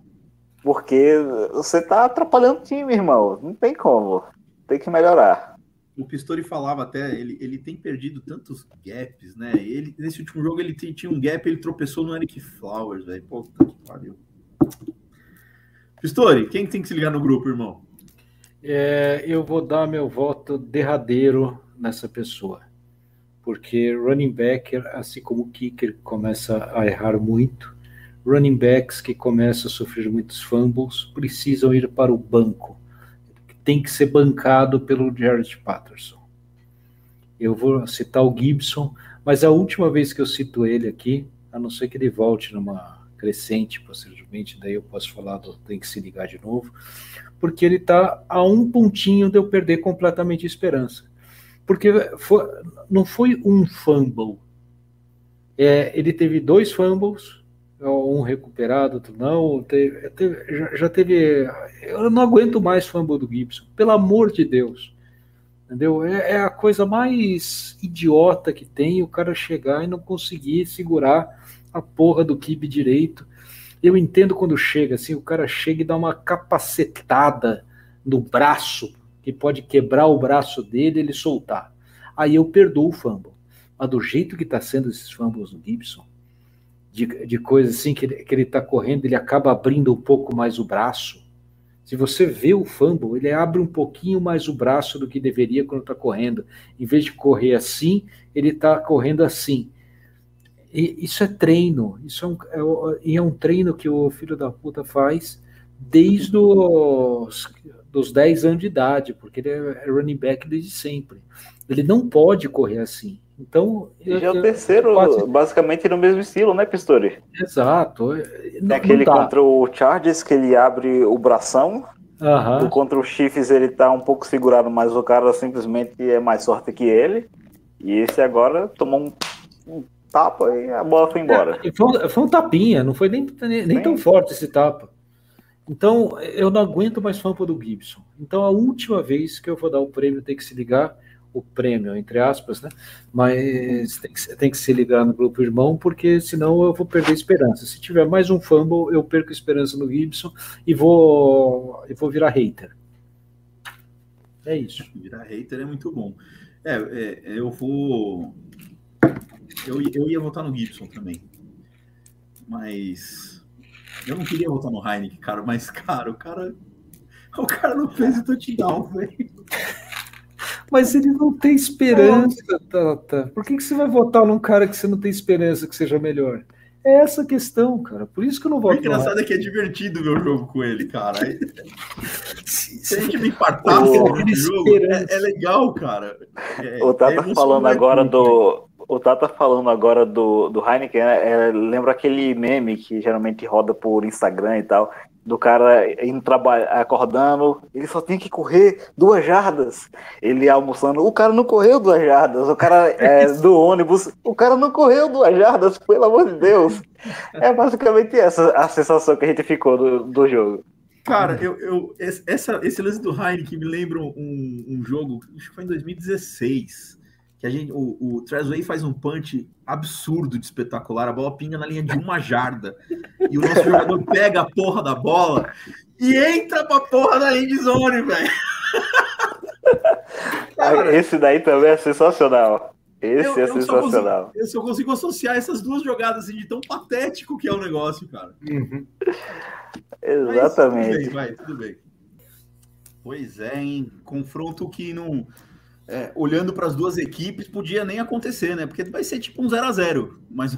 Porque você tá atrapalhando o time, irmão. Não tem como. Tem que melhorar o Pistori falava até, ele, ele tem perdido tantos gaps, né? Ele, nesse último jogo ele tinha um gap, ele tropeçou no Eric Flowers, velho. Puta que pariu. Pistori, quem tem que se ligar no grupo, irmão? É, eu vou dar meu voto derradeiro nessa pessoa. Porque running back, assim como kicker, começa a errar muito. Running backs que começam a sofrer muitos fumbles precisam ir para o banco tem que ser bancado pelo Jared Patterson. Eu vou citar o Gibson, mas a última vez que eu cito ele aqui, a não ser que ele volte numa crescente, posteriormente, daí eu posso falar do tem que se ligar de novo, porque ele está a um pontinho de eu perder completamente a esperança. Porque foi, não foi um fumble. É, ele teve dois fumbles, um recuperado, outro não. Teve, teve, já teve. Eu não aguento mais fumble do Gibson, pelo amor de Deus. Entendeu? É, é, a coisa mais idiota que tem o cara chegar e não conseguir segurar a porra do kibe direito. Eu entendo quando chega, assim, o cara chega e dá uma capacetada no braço, que pode quebrar o braço dele e ele soltar. Aí eu perdoo o fumble. Mas do jeito que está sendo esses fumbles do Gibson, de, de coisas assim que que ele tá correndo, ele acaba abrindo um pouco mais o braço. Se você vê o fumble, ele abre um pouquinho mais o braço do que deveria quando está correndo. Em vez de correr assim, ele está correndo assim. E isso é treino. Isso é um, é, é um treino que o filho da puta faz desde os dos 10 anos de idade, porque ele é running back desde sempre. Ele não pode correr assim. Então. E já é o terceiro, quase... basicamente no mesmo estilo, né, Pistori? Exato. Não, aquele contra o Chargers que ele abre o bração. Uhum. Contra o Chiefs ele tá um pouco segurado, mas o cara simplesmente é mais sorte que ele. E esse agora tomou um, um tapa e a bola foi embora. É, foi, foi, um tapinha, não foi nem, nem, nem tão forte esse tapa. Então, eu não aguento mais fã do Gibson. Então, a última vez que eu vou dar o prêmio tem que se ligar o prêmio, entre aspas, né? Mas tem que, tem que se ligar no grupo irmão, porque senão eu vou perder esperança. Se tiver mais um fumble, eu perco esperança no Gibson e vou, e vou virar hater. É isso. Virar hater é muito bom. É, é eu vou. Eu, eu ia votar no Gibson também. Mas. Eu não queria votar no Heineken, cara, mas, cara, o cara. O cara não fez o touchdown, velho. Mas ele não tem esperança, Tata. Por que, que você vai votar num cara que você não tem esperança que seja melhor? É essa a questão, cara. Por isso que eu não voto. O engraçado é que é divertido ver o jogo com ele, cara. Se a gente me partar no jogo, é, é, legal, cara. É, o Tata é falando agora do. O Tata falando agora do, do Heineken, né? é, lembra aquele meme que geralmente roda por Instagram e tal, do cara indo trabalhar, acordando, ele só tinha que correr duas jardas. Ele almoçando, o cara não correu duas jardas. O cara é, do ônibus, o cara não correu duas jardas, pelo amor de Deus. É basicamente essa a sensação que a gente ficou do, do jogo. Cara, eu, eu, essa, esse lance do Heineken me lembra um, um jogo, acho que foi em 2016 que a gente, o, o Trezway faz um punch absurdo de espetacular, a bola pinga na linha de uma jarda, e o nosso jogador pega a porra da bola e entra pra porra da end zone, velho. Esse daí também é sensacional. Esse eu, é eu sensacional. Só consigo, eu só consigo associar essas duas jogadas assim, de tão patético que é o negócio, cara. Uhum. Exatamente. Mas, tudo bem, vai, tudo bem. Pois é, hein? Confronto que não é, olhando para as duas equipes, podia nem acontecer, né? Porque vai ser tipo um 0 a 0 mas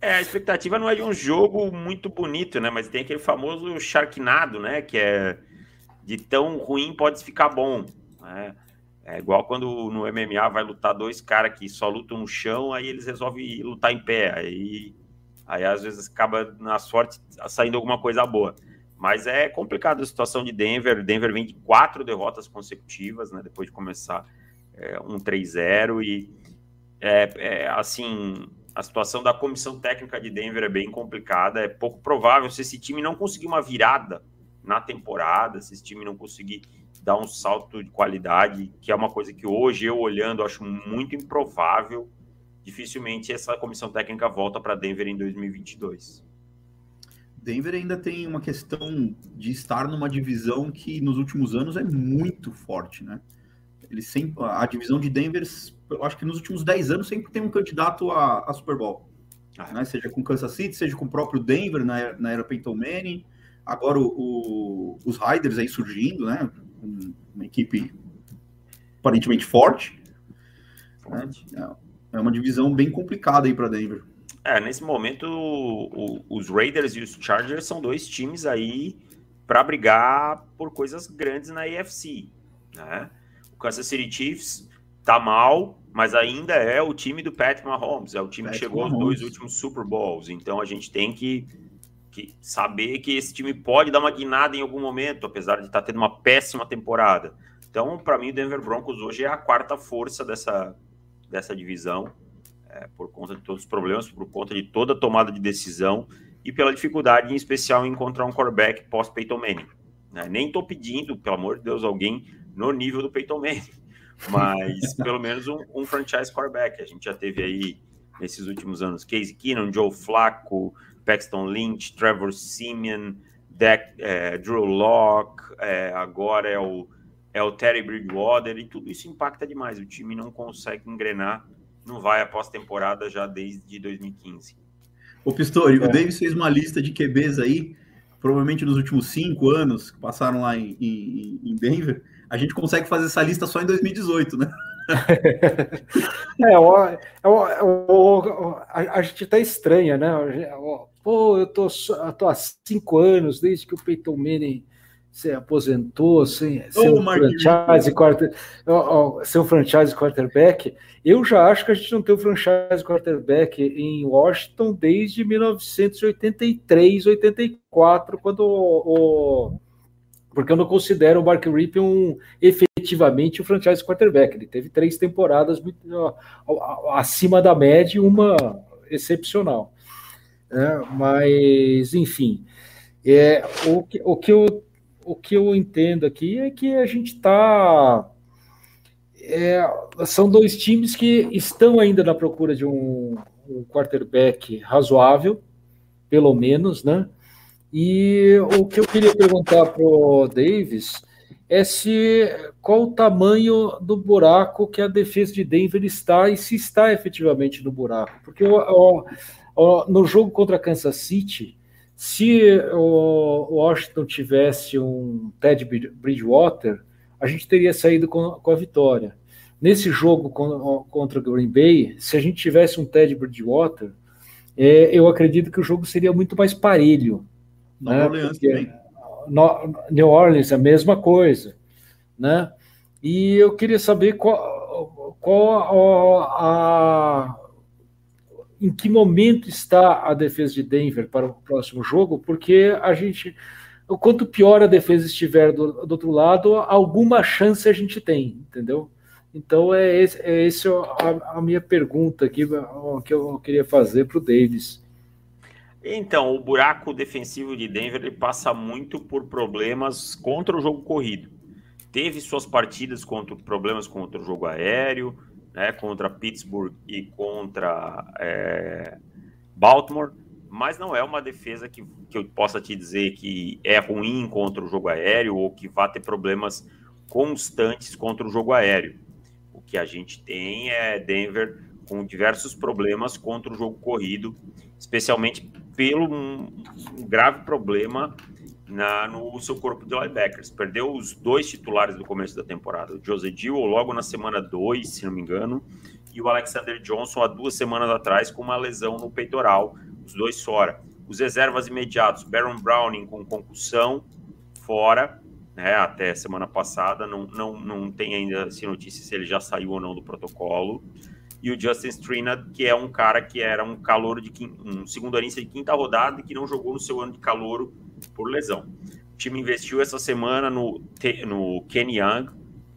É, a expectativa não é de um jogo muito bonito, né? Mas tem aquele famoso Sharknado, né? Que é de tão ruim pode ficar bom. Né? É igual quando no MMA vai lutar dois caras que só lutam no chão, aí eles resolvem lutar em pé. Aí, aí às vezes acaba na sorte saindo alguma coisa boa. Mas é complicado a situação de Denver. Denver vem de quatro derrotas consecutivas, né? Depois de começar é, um 3-0 e é, é, assim a situação da comissão técnica de Denver é bem complicada. É pouco provável se esse time não conseguir uma virada na temporada, se esse time não conseguir dar um salto de qualidade, que é uma coisa que hoje eu olhando acho muito improvável. Dificilmente essa comissão técnica volta para Denver em 2022. Denver ainda tem uma questão de estar numa divisão que nos últimos anos é muito forte, né? Ele sempre, a divisão de Denver, eu acho que nos últimos 10 anos sempre tem um candidato a, a Super Bowl. Ah. Né? Seja com Kansas City, seja com o próprio Denver na, na era Peyton Manning. Agora o, o, os Riders aí surgindo, né? Uma equipe aparentemente forte. forte. Né? É uma divisão bem complicada aí para Denver. É, nesse momento, o, o, os Raiders e os Chargers são dois times aí para brigar por coisas grandes na AFC. Né? O Kansas City Chiefs tá mal, mas ainda é o time do Patrick Mahomes, é o time Pat que chegou Mahomes. aos dois últimos Super Bowls. Então a gente tem que, que, saber que esse time pode dar uma guinada em algum momento, apesar de estar tá tendo uma péssima temporada. Então, para mim, o Denver Broncos hoje é a quarta força dessa, dessa divisão é, por conta de todos os problemas, por conta de toda a tomada de decisão e pela dificuldade, em especial, em encontrar um quarterback pós-Peyton Manning. Né? Nem estou pedindo, pelo amor de Deus, alguém no nível do Peyton Manning, mas pelo menos um, um, franchise quarterback. A gente já teve aí, nesses últimos anos, Casey Keenum, Joe Flacco, Paxton Lynch, Trevor Simeon, Dak, é, Drew Locke, é, agora é o, é o Terry Bridgewater, e tudo isso impacta demais. O time não consegue engrenar não vai após temporada já desde 2015. O Pistori, é. o Davis fez uma lista de QBs aí, provavelmente nos últimos cinco anos que passaram lá em, em, em Denver. A gente consegue fazer essa lista só em 2018, né? é, o, o, o, a, a, gente tá estranha, né? Pô, eu tô, eu tô há cinco anos desde que o Peyton Manning se aposentou sem, ser um franchise quarter, ser um franchise quarterback. Eu já acho que a gente não tem um franchise quarterback em Washington desde 1983, 84, quando o, o porque eu não considero o Mark Rip um efetivamente um franchise quarterback. Ele teve três temporadas muito, acima da média e uma excepcional. É, mas, enfim, é, o, que, o que eu o que eu entendo aqui é que a gente está. É, são dois times que estão ainda na procura de um, um quarterback razoável, pelo menos, né? E o que eu queria perguntar para o Davis é se qual o tamanho do buraco que a defesa de Denver está e se está efetivamente no buraco. Porque ó, ó, no jogo contra Kansas City, se o Washington tivesse um Ted Bridgewater, a gente teria saído com, com a vitória. Nesse jogo contra o Green Bay, se a gente tivesse um Ted Bridgewater, é, eu acredito que o jogo seria muito mais parelho. Nova né? Orleans também. No, New Orleans, a mesma coisa. Né? E eu queria saber qual, qual a, em que momento está a defesa de Denver para o próximo jogo, porque a gente, quanto pior a defesa estiver do, do outro lado, alguma chance a gente tem, entendeu? Então é esse, é esse a, a minha pergunta aqui que eu queria fazer para o Davis. Então, o buraco defensivo de Denver ele passa muito por problemas contra o jogo corrido. Teve suas partidas contra problemas contra o jogo aéreo, né, contra Pittsburgh e contra é, Baltimore, mas não é uma defesa que, que eu possa te dizer que é ruim contra o jogo aéreo ou que vá ter problemas constantes contra o jogo aéreo. O que a gente tem é Denver com diversos problemas contra o jogo corrido, especialmente pelo um, um grave problema na, no seu corpo de linebackers. Perdeu os dois titulares do começo da temporada, o Jose Dill logo na semana 2, se não me engano, e o Alexander Johnson há duas semanas atrás com uma lesão no peitoral, os dois fora. Os reservas imediatos, Baron Browning com concussão, fora, né, até semana passada, não, não, não tem ainda assim, notícia se ele já saiu ou não do protocolo. E o Justin Strinad, que é um cara que era um calor de um segundo de quinta rodada e que não jogou no seu ano de calouro por lesão. O time investiu essa semana no, no Kenny Young,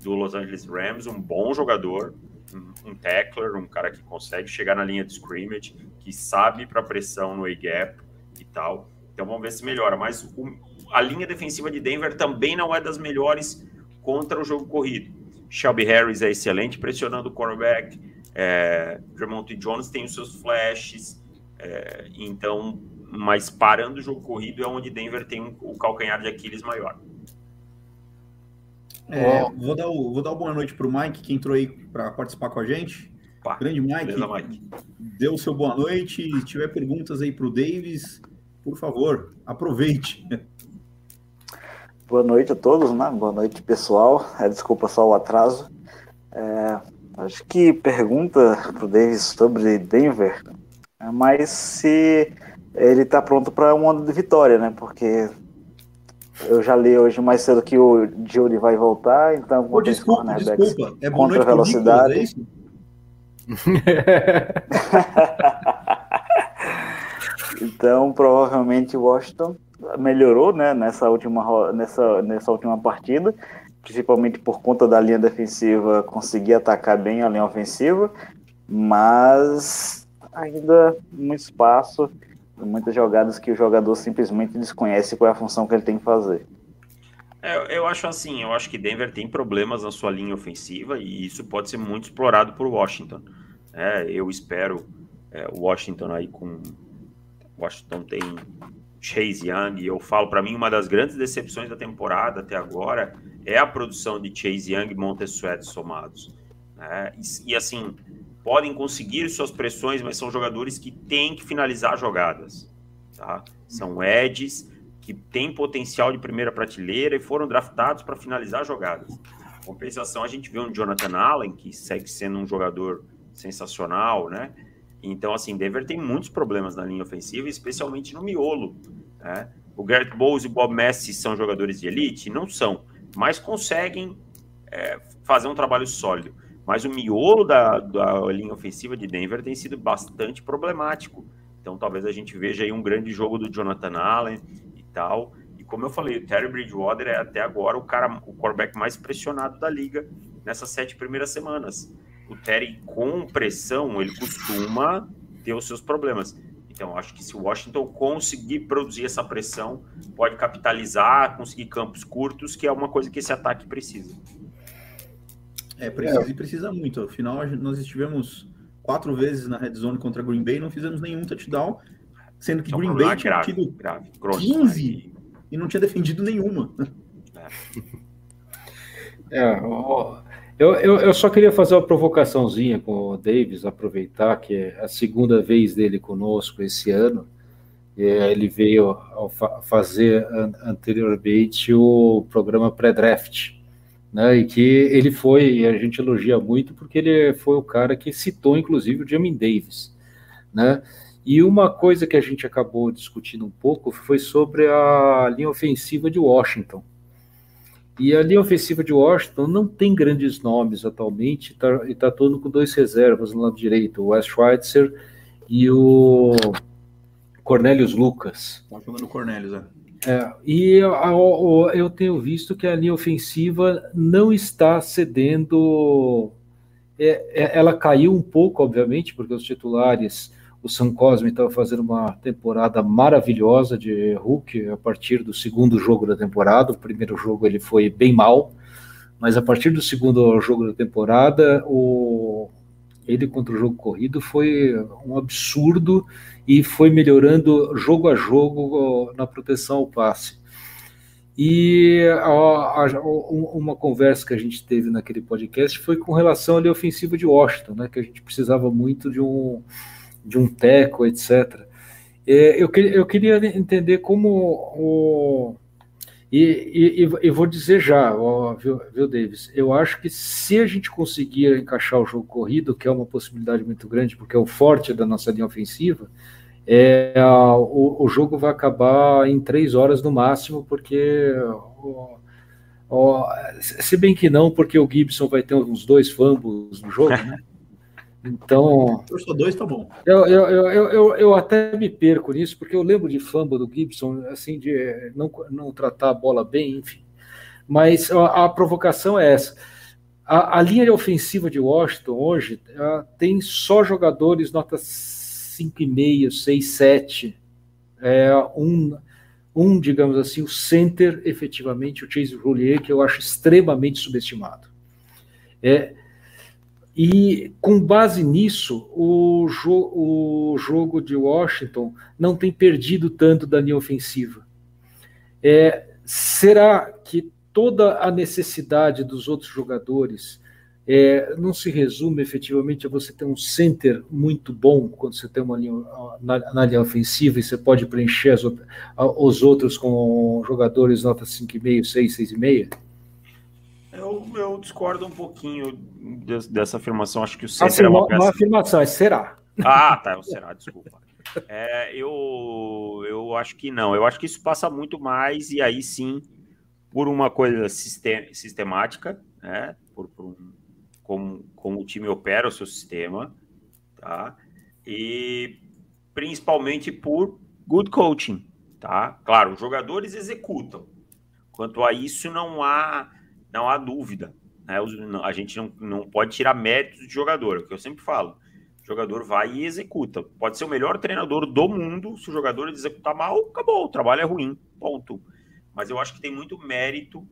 do Los Angeles Rams, um bom jogador, um, um tackler, um cara que consegue chegar na linha de scrimmage, que sabe para pressão no A-gap e tal. Então vamos ver se melhora. Mas o, a linha defensiva de Denver também não é das melhores contra o jogo corrido. Shelby Harris é excelente pressionando o quarterback. É, Vermont Jones tem os seus flashes. É, então, mas parando o jogo corrido é onde Denver tem um, o calcanhar de Aquiles maior. É, vou, dar o, vou dar uma boa noite para o Mike, que entrou aí para participar com a gente. Pá, Grande Mike, beleza, Mike, o seu boa noite. Se tiver perguntas aí para o Davis, por favor, aproveite. Boa noite a todos, né? Boa noite, pessoal. É, desculpa só o atraso. É, acho que pergunta para o Davis sobre Denver é mais se ele está pronto para um ano de vitória, né? Porque eu já li hoje mais cedo que o Judy vai voltar, então Pô, desculpa, desculpa. É contra a velocidade. Nicolas, é então, provavelmente Washington melhorou, né, nessa última nessa nessa última partida, principalmente por conta da linha defensiva conseguir atacar bem a linha ofensiva, mas ainda muito espaço muitas jogadas que o jogador simplesmente desconhece qual é a função que ele tem que fazer. É, eu acho assim, eu acho que Denver tem problemas na sua linha ofensiva e isso pode ser muito explorado por Washington. É, eu espero é, Washington aí com Washington tem Chase Young eu falo para mim uma das grandes decepções da temporada até agora é a produção de Chase Young e Montez somados. Né? E, e assim podem conseguir suas pressões, mas são jogadores que têm que finalizar jogadas. Tá? São edges que têm potencial de primeira prateleira e foram draftados para finalizar jogadas. Compensação, a gente vê um Jonathan Allen, que segue sendo um jogador sensacional, né? Então, assim, Denver tem muitos problemas na linha ofensiva, especialmente no miolo. Né? O Garrett Bowles e o Bob Messi são jogadores de elite? Não são, mas conseguem é, fazer um trabalho sólido. Mas o miolo da, da linha ofensiva de Denver tem sido bastante problemático. Então talvez a gente veja aí um grande jogo do Jonathan Allen e tal. E como eu falei, o Terry Bridgewater é até agora o cara, o quarterback mais pressionado da liga nessas sete primeiras semanas. O Terry com pressão, ele costuma ter os seus problemas. Então, acho que se o Washington conseguir produzir essa pressão, pode capitalizar, conseguir campos curtos, que é uma coisa que esse ataque precisa. É, precisa é. e precisa muito. Afinal, nós estivemos quatro vezes na red zone contra Green Bay, não fizemos nenhum touchdown, sendo que é Green Bay tinha grave, tido grave, 15 e não tinha defendido nenhuma. É, eu, eu, eu, só queria fazer uma provocaçãozinha com o Davis, aproveitar que é a segunda vez dele conosco esse ano. Ele veio fazer anteriormente o programa pré-draft né, e que ele foi, e a gente elogia muito, porque ele foi o cara que citou, inclusive, o Jamin Davis, né, e uma coisa que a gente acabou discutindo um pouco foi sobre a linha ofensiva de Washington. E a linha ofensiva de Washington não tem grandes nomes atualmente, tá, e está todo com dois reservas no lado direito, o Wes Schweitzer e o Cornelius Lucas. Está jogando Cornelius, é. É, e a, a, eu tenho visto que a linha ofensiva não está cedendo. É, é, ela caiu um pouco, obviamente, porque os titulares, o Sam Cosme estava fazendo uma temporada maravilhosa de Hulk a partir do segundo jogo da temporada. O primeiro jogo ele foi bem mal, mas a partir do segundo jogo da temporada, o, ele contra o jogo corrido foi um absurdo e foi melhorando jogo a jogo na proteção ao passe. E a, a, uma conversa que a gente teve naquele podcast foi com relação à ofensiva de Washington, né, que a gente precisava muito de um, de um teco, etc. É, eu, eu queria entender como o, e, e, e, vou dizer já, ó, viu, viu, Davis? Eu acho que se a gente conseguir encaixar o jogo corrido, que é uma possibilidade muito grande, porque é o forte da nossa linha ofensiva, é, o, o, jogo vai acabar em três horas no máximo, porque. Ó, ó, se bem que não, porque o Gibson vai ter uns dois fumbles no jogo, né? Então. Eu sou dois, tá bom. Eu, eu, eu, eu, eu até me perco nisso, porque eu lembro de fumble do Gibson, assim, de não, não tratar a bola bem, enfim. Mas a, a provocação é essa. A, a linha ofensiva de Washington hoje tem só jogadores nota 5,5, 6, 7. É, um, um, digamos assim, o center, efetivamente, o Chase Roulier, que eu acho extremamente subestimado. É, e com base nisso, o, jo o jogo de Washington não tem perdido tanto da linha ofensiva. É, será que toda a necessidade dos outros jogadores é, não se resume efetivamente a você ter um center muito bom quando você tem uma linha na, na linha ofensiva e você pode preencher as, os outros com jogadores nota 5,5, 6, 6,5? Eu, eu discordo um pouquinho dessa afirmação. Acho que o center assim, é uma peça... Uma afirmação, é será. Ah, tá, é o será, desculpa. É, eu, eu acho que não. Eu acho que isso passa muito mais, e aí sim, por uma coisa sistem, sistemática, né? Por, por um, como, como o time opera o seu sistema, tá? E principalmente por good coaching, tá? Claro, os jogadores executam. Quanto a isso, não há não há dúvida. Né? A gente não, não pode tirar méritos de jogador, é o que eu sempre falo. O jogador vai e executa. Pode ser o melhor treinador do mundo, se o jogador executar mal, acabou, o trabalho é ruim, ponto. Mas eu acho que tem muito mérito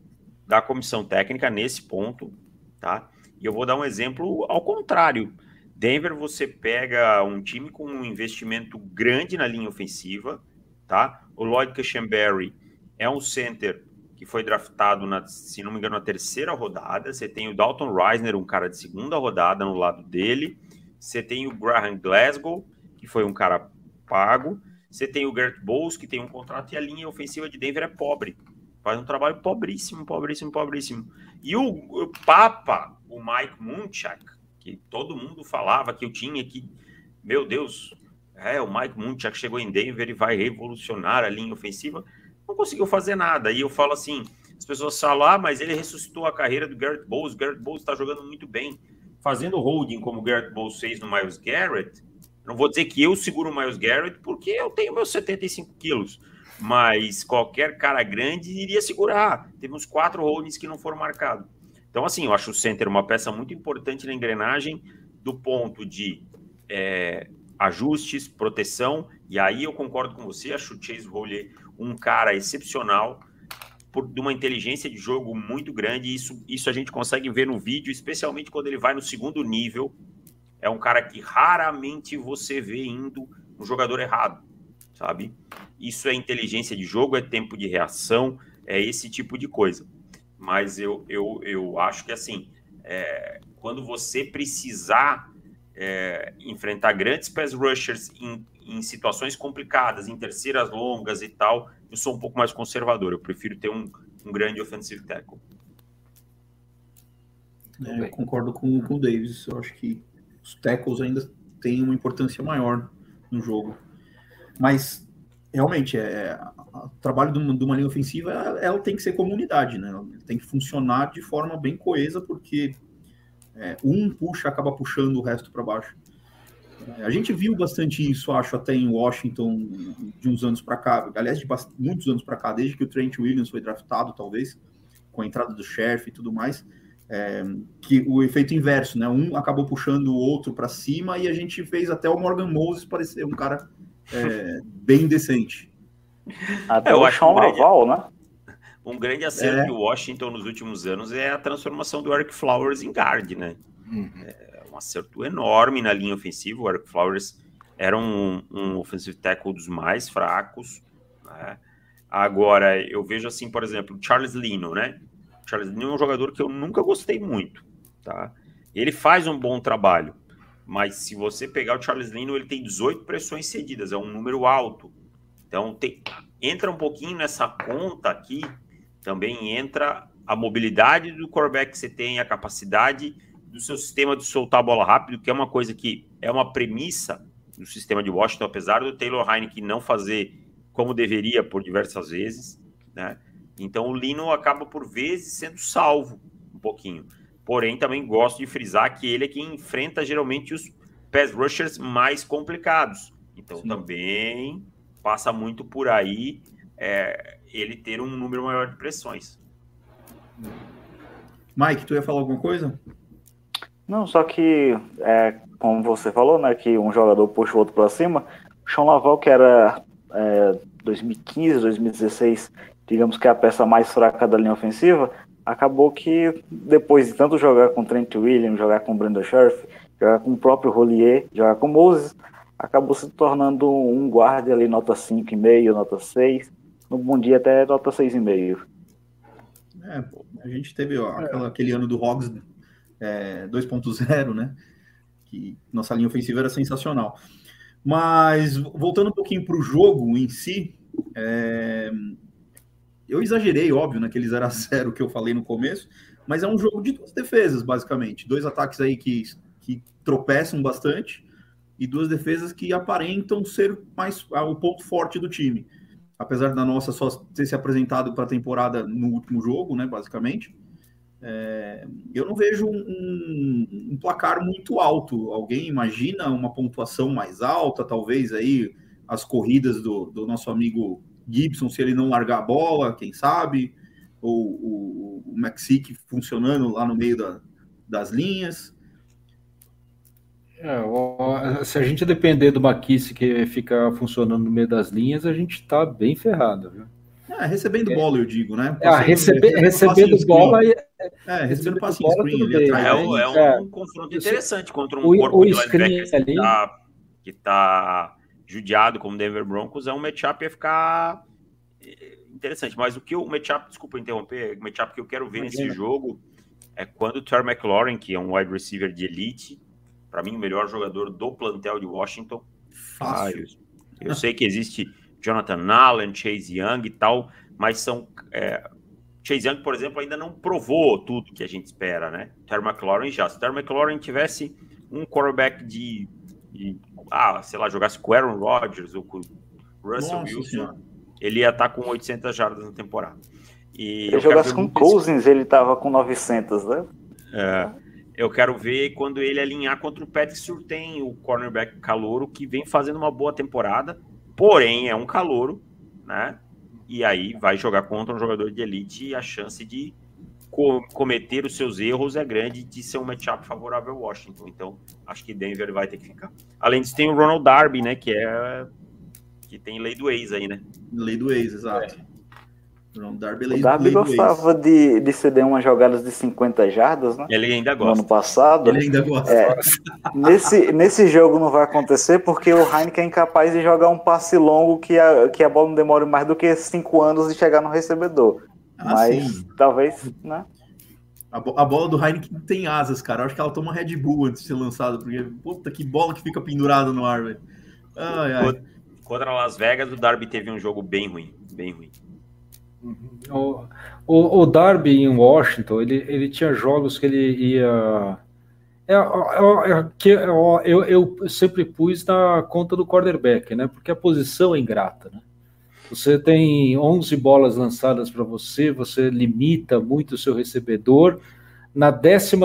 da comissão técnica nesse ponto, tá? E eu vou dar um exemplo ao contrário. Denver, você pega um time com um investimento grande na linha ofensiva, tá? O Lloyd Cushenberry é um center que foi draftado, na, se não me engano, na terceira rodada. Você tem o Dalton Reisner, um cara de segunda rodada no lado dele. Você tem o Graham Glasgow, que foi um cara pago. Você tem o Gert Bowles, que tem um contrato, e a linha ofensiva de Denver é pobre. Faz um trabalho pobríssimo, pobríssimo, pobríssimo. E o, o Papa, o Mike Munchak, que todo mundo falava que eu tinha que. Meu Deus, é, o Mike Munchak chegou em Denver e vai revolucionar a linha ofensiva não conseguiu fazer nada. E eu falo assim: as pessoas falam, ah, mas ele ressuscitou a carreira do Garrett Bowles. O Garrett Bowles está jogando muito bem. Fazendo holding como o Garrett Bowles fez no Miles Garrett, não vou dizer que eu seguro o Miles Garrett, porque eu tenho meus 75 quilos. Mas qualquer cara grande iria segurar. Teve uns quatro holdings que não foram marcados. Então, assim, eu acho o center uma peça muito importante na engrenagem do ponto de é, ajustes, proteção. E aí eu concordo com você, acho o Chase Roller um cara excepcional, por de uma inteligência de jogo muito grande. Isso, isso a gente consegue ver no vídeo, especialmente quando ele vai no segundo nível. É um cara que raramente você vê indo no jogador errado, sabe? Isso é inteligência de jogo, é tempo de reação, é esse tipo de coisa. Mas eu, eu, eu acho que assim, é, quando você precisar é, enfrentar grandes pass rushers em, em situações complicadas, em terceiras longas e tal, eu sou um pouco mais conservador. Eu prefiro ter um, um grande offensive tackle. É, eu concordo com, com o Davis. Eu acho que os tackles ainda têm uma importância maior no jogo. Mas, realmente, é, o trabalho de uma, de uma linha ofensiva, ela, ela, tem que ser comunidade, né? Ela tem que funcionar de forma bem coesa, porque é, um puxa, acaba puxando o resto para baixo. A gente viu bastante isso, acho, até em Washington de uns anos para cá, aliás, de muitos anos para cá, desde que o Trent Williams foi draftado, talvez, com a entrada do Sheriff e tudo mais, é, que o efeito inverso, né? Um acabou puxando o outro para cima e a gente fez até o Morgan Moses parecer um cara é, bem decente. Até é, o Sean Laval, né? Um grande acerto é. de Washington nos últimos anos é a transformação do Eric Flowers em guard, né? Uhum. Um acerto enorme na linha ofensiva. O Eric Flowers era um, um offensive tackle dos mais fracos. Né? Agora, eu vejo assim, por exemplo, Charles Lino, né? Charles Lino é um jogador que eu nunca gostei muito, tá? Ele faz um bom trabalho, mas se você pegar o Charles Lino, ele tem 18 pressões cedidas, é um número alto. Então, tem, entra um pouquinho nessa conta aqui, também entra a mobilidade do quarterback que você tem, a capacidade do seu sistema de soltar a bola rápido, que é uma coisa que é uma premissa do sistema de Washington, apesar do Taylor Heineken não fazer como deveria por diversas vezes, né? Então o Lino acaba por vezes sendo salvo um pouquinho. Porém, também gosto de frisar que ele é quem enfrenta geralmente os pass rushers mais complicados. Então Sim. também passa muito por aí é, ele ter um número maior de pressões. Mike, tu ia falar alguma coisa? Não, só que, é, como você falou, né, que um jogador puxa o outro para cima, o Sean Laval, que era é, 2015, 2016, digamos que é a peça mais fraca da linha ofensiva, acabou que depois de tanto jogar com Trent Williams, jogar com Brandon Scherf, jogar com o próprio Rolier, jogar com Moses, acabou se tornando um guarda ali nota 5,5, nota 6, no bom dia até nota 6,5. É, a gente teve ó, aquela, aquele ano do Hogs é, 2.0, né? Que nossa linha ofensiva era sensacional. Mas voltando um pouquinho para o jogo em si, é, eu exagerei, óbvio, naquele 0 a 0 que eu falei no começo, mas é um jogo de duas defesas, basicamente. Dois ataques aí que, que tropeçam bastante e duas defesas que aparentam ser mais ah, o ponto forte do time. Apesar da nossa só ter se apresentado para a temporada no último jogo, né, basicamente. É, eu não vejo um, um, placar muito alto. Alguém imagina uma pontuação mais alta, talvez aí as corridas do, do nosso amigo Gibson, se ele não largar a bola, quem sabe, ou o, o Mexique funcionando lá no meio da, das linhas. É, se a gente depender do Maquice que fica funcionando no meio das linhas, a gente está bem ferrado, viu? É, recebendo é. bola, eu digo, né? É, recebe, recebendo bola. É, é, recebendo passinho screen ali atrás. É, um, é um é. confronto interessante contra um o, corpo o de linebackers ali... que, tá, que tá judiado como Denver Broncos. É um matchup a ficar eh, interessante. Mas o que o matchup, desculpa interromper, o matchup que eu quero ver Imagina. nesse jogo é quando o Terry McLaurin, que é um wide receiver de elite, para mim o melhor jogador do plantel de Washington. Fácil. Ah, eu, eu sei que existe Jonathan Allen, Chase Young e tal, mas são. É, Chase Young, por exemplo, ainda não provou tudo que a gente espera, né? Terry McLaurin já. Se Terry McLaurin tivesse um quarterback de, de, ah, sei lá, jogasse com Aaron Rodgers ou com Russell Nossa, Wilson, senhora. ele ia estar tá com 800 jardas na temporada. E ele jogasse com Cousins, ele tava com 900, né? É, eu quero ver quando ele alinhar contra o Patrick Surtain, o cornerback calouro, que vem fazendo uma boa temporada porém é um calouro, né? E aí vai jogar contra um jogador de elite e a chance de co cometer os seus erros é grande de ser um matchup favorável ao Washington. Então, acho que Denver vai ter que ficar. Além disso, tem o Ronald Darby, né? Que é que tem lei do ex aí, né? Lei do ex, exato. É. O Darby, o Darby gostava de, de ceder umas jogadas de 50 jardas, né? Ele ainda gosta. No ano passado. Ele ainda gosta. É, nesse, nesse jogo não vai acontecer porque o Heineken é incapaz de jogar um passe longo que a, que a bola não demore mais do que 5 anos de chegar no recebedor. Ah, Mas sim. talvez, né? A, a, bola do Heineken tem asas, cara. Eu acho que ela toma Red Bull antes de ser lançada, porque, puta, que bola que fica pendurada no ar, velho. Ai, ai. Contra Las Vegas, o Darby teve um jogo bem ruim, bem ruim. O, o, o Darby em Washington, ele, ele tinha jogos que ele ia. É, é, é, que eu, eu, eu, sempre pus na conta do quarterback, né? Porque a posição é ingrata, né? Você tem 11 bolas lançadas para você, você limita muito o seu recebedor. Na 12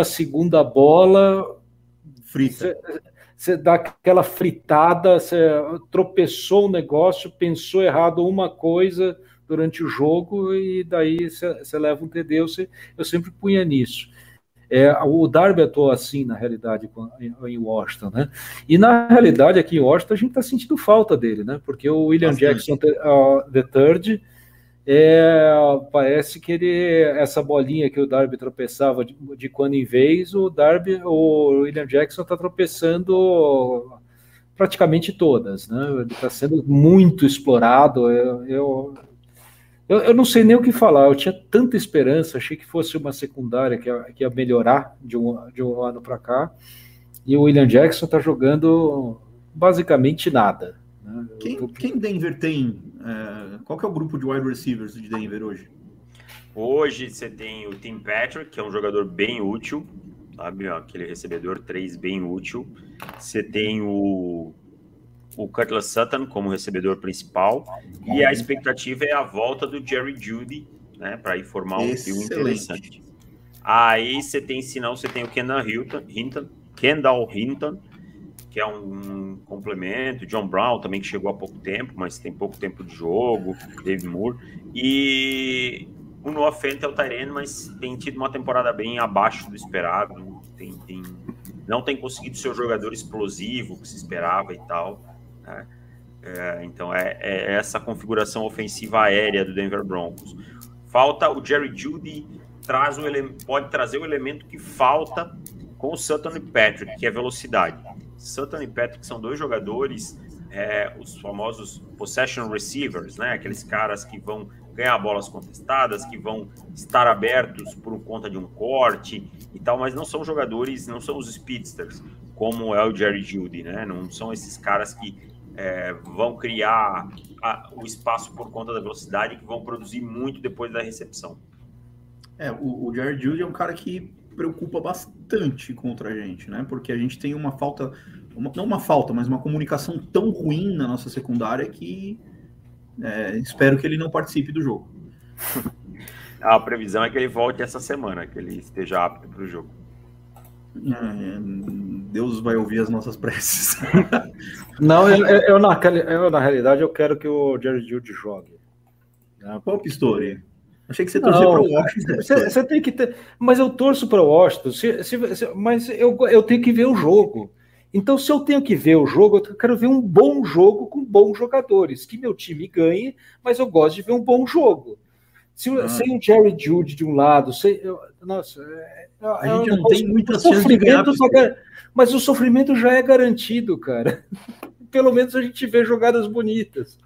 bola, Frita. Você, você dá aquela fritada, você tropeçou o negócio, pensou errado uma coisa, durante o jogo e daí você leva um TD, eu, eu sempre punha nisso. É, o Darby atuou assim, na realidade, em Washington, né? E na realidade, aqui em Washington, a gente está sentindo falta dele, né? Porque o William Bastante. Jackson, uh, the third, é, parece que ele, essa bolinha que o Darby tropeçava de, de quando em vez, o Darby, o William Jackson está tropeçando praticamente todas, né? Ele está sendo muito explorado. Eu, eu, eu, eu, não sei nem o que falar, eu tinha tanta esperança, achei que fosse uma secundária que ia, que ia melhorar de um, de um ano para cá, e o William Jackson está jogando basicamente nada. Né? Quem, tô... quem, Denver tem? É, qual que é o grupo de wide receivers de Denver hoje? Hoje você tem o Tim Patrick, que é um jogador bem útil, sabe? Aquele recebedor 3 bem útil. Você tem o o Cutlass Sutton como recebedor principal e a expectativa é a volta do Jerry Judy, né, para ir formar um trio interessante. Aí você tem, se não, você tem o Kendall Hinton, Hinton, Kendall Hinton, que é um complemento, John Brown também que chegou há pouco tempo, mas tem pouco tempo de jogo, Dave Moore e O Noah Fent é o Tyrene, mas tem tido uma temporada bem abaixo do esperado. Tem, tem, não tem conseguido ser o jogador explosivo que se esperava e tal. Né? É, então é, é, essa configuração ofensiva aérea do Denver Broncos. Falta o Jerry Judy traz um pode trazer o elemento que falta com o Sutton e Patrick, que é velocidade. Sutton e Patrick são dois jogadores, é, os famosos possession receivers, né? Aqueles caras que vão ganhar bolas contestadas, que vão estar abertos por conta de um corte e tal, mas não são jogadores, não são os speedsters, como é o Jerry Judy, né? Não são esses caras que é, vão criar a, o espaço por conta da velocidade que vão produzir muito depois da recepção. É, o, o Jared Judy é um cara que preocupa bastante contra a gente, né? Porque a gente tem uma falta, uma, não uma falta, mas uma comunicação tão ruim na nossa secundária que é, espero que ele não participe do jogo. A previsão é que ele volte essa semana, que ele esteja apto para o jogo. É, Deus vai ouvir as nossas preces. Não, eu, eu, na, eu, na realidade eu quero que o Jerry Judy jogue. Né? Qual Pistori? Achei que você torcia para o Washington. Você, você, tem que ter. Mas eu torço para o Washington, se, se, se, mas eu, eu tenho que ver o jogo. Então, se eu tenho que ver o jogo, eu quero ver um bom jogo com bons jogadores. Que meu time ganhe, mas eu gosto de ver um bom jogo. Se, ah. Sem o Jerry Judy de um lado, sem, eu, nossa, é, é a gente não tem muita sofrimento, tá mas o sofrimento já é garantido, cara. Pelo menos a gente vê jogadas bonitas.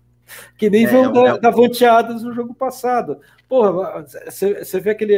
Que nem é, viu é, da, é... no jogo passado. Porra, você vê aquele.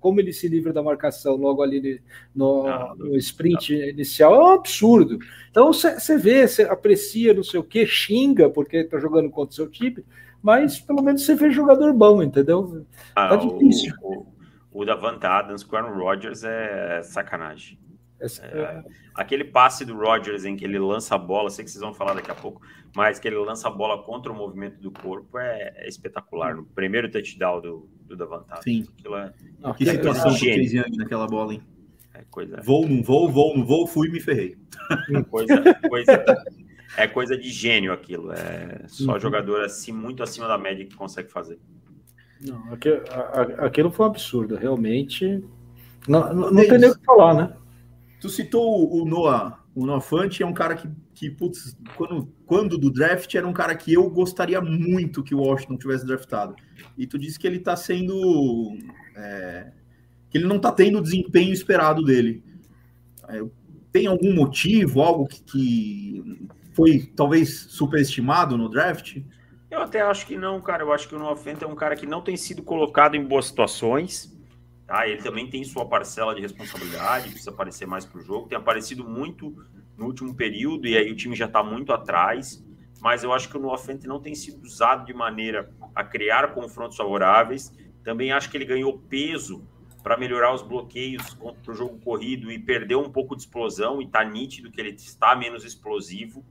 Como ele se livra da marcação logo ali no, não, no sprint não. inicial, é um absurdo. Então você vê, você aprecia, não sei o que, xinga porque tá jogando contra o seu time, mas pelo menos você vê jogador bom, entendeu? Ah, tá difícil. O, o, o Davant Adams com o Aaron Rodgers é sacanagem. É, aquele passe do Rodgers em que ele lança a bola, sei que vocês vão falar daqui a pouco, mas que ele lança a bola contra o movimento do corpo é, é espetacular. No primeiro touchdown do, do Davantado. Sim. É, não, que situação que fez naquela bola, hein? É coisa... Vou, não vou, vou, não vou, fui e me ferrei. Coisa, coisa, é coisa de gênio aquilo. É só uhum. jogador assim, muito acima da média que consegue fazer. Não, aquilo, aquilo foi um absurdo, realmente. Não, não, não tem nem o que falar, né? Tu citou o Noah, o Noah Fant é um cara que, que putz, quando, quando do draft era um cara que eu gostaria muito que o Washington tivesse draftado. E tu disse que ele tá sendo. É, que ele não tá tendo o desempenho esperado dele. É, tem algum motivo, algo que, que foi talvez superestimado no draft? Eu até acho que não, cara. Eu acho que o Noah Fant é um cara que não tem sido colocado em boas situações. Tá? Ele também tem sua parcela de responsabilidade, precisa aparecer mais para o jogo. Tem aparecido muito no último período e aí o time já está muito atrás. Mas eu acho que o Noah Fent não tem sido usado de maneira a criar confrontos favoráveis. Também acho que ele ganhou peso para melhorar os bloqueios contra o jogo corrido e perdeu um pouco de explosão. E está nítido que ele está menos explosivo.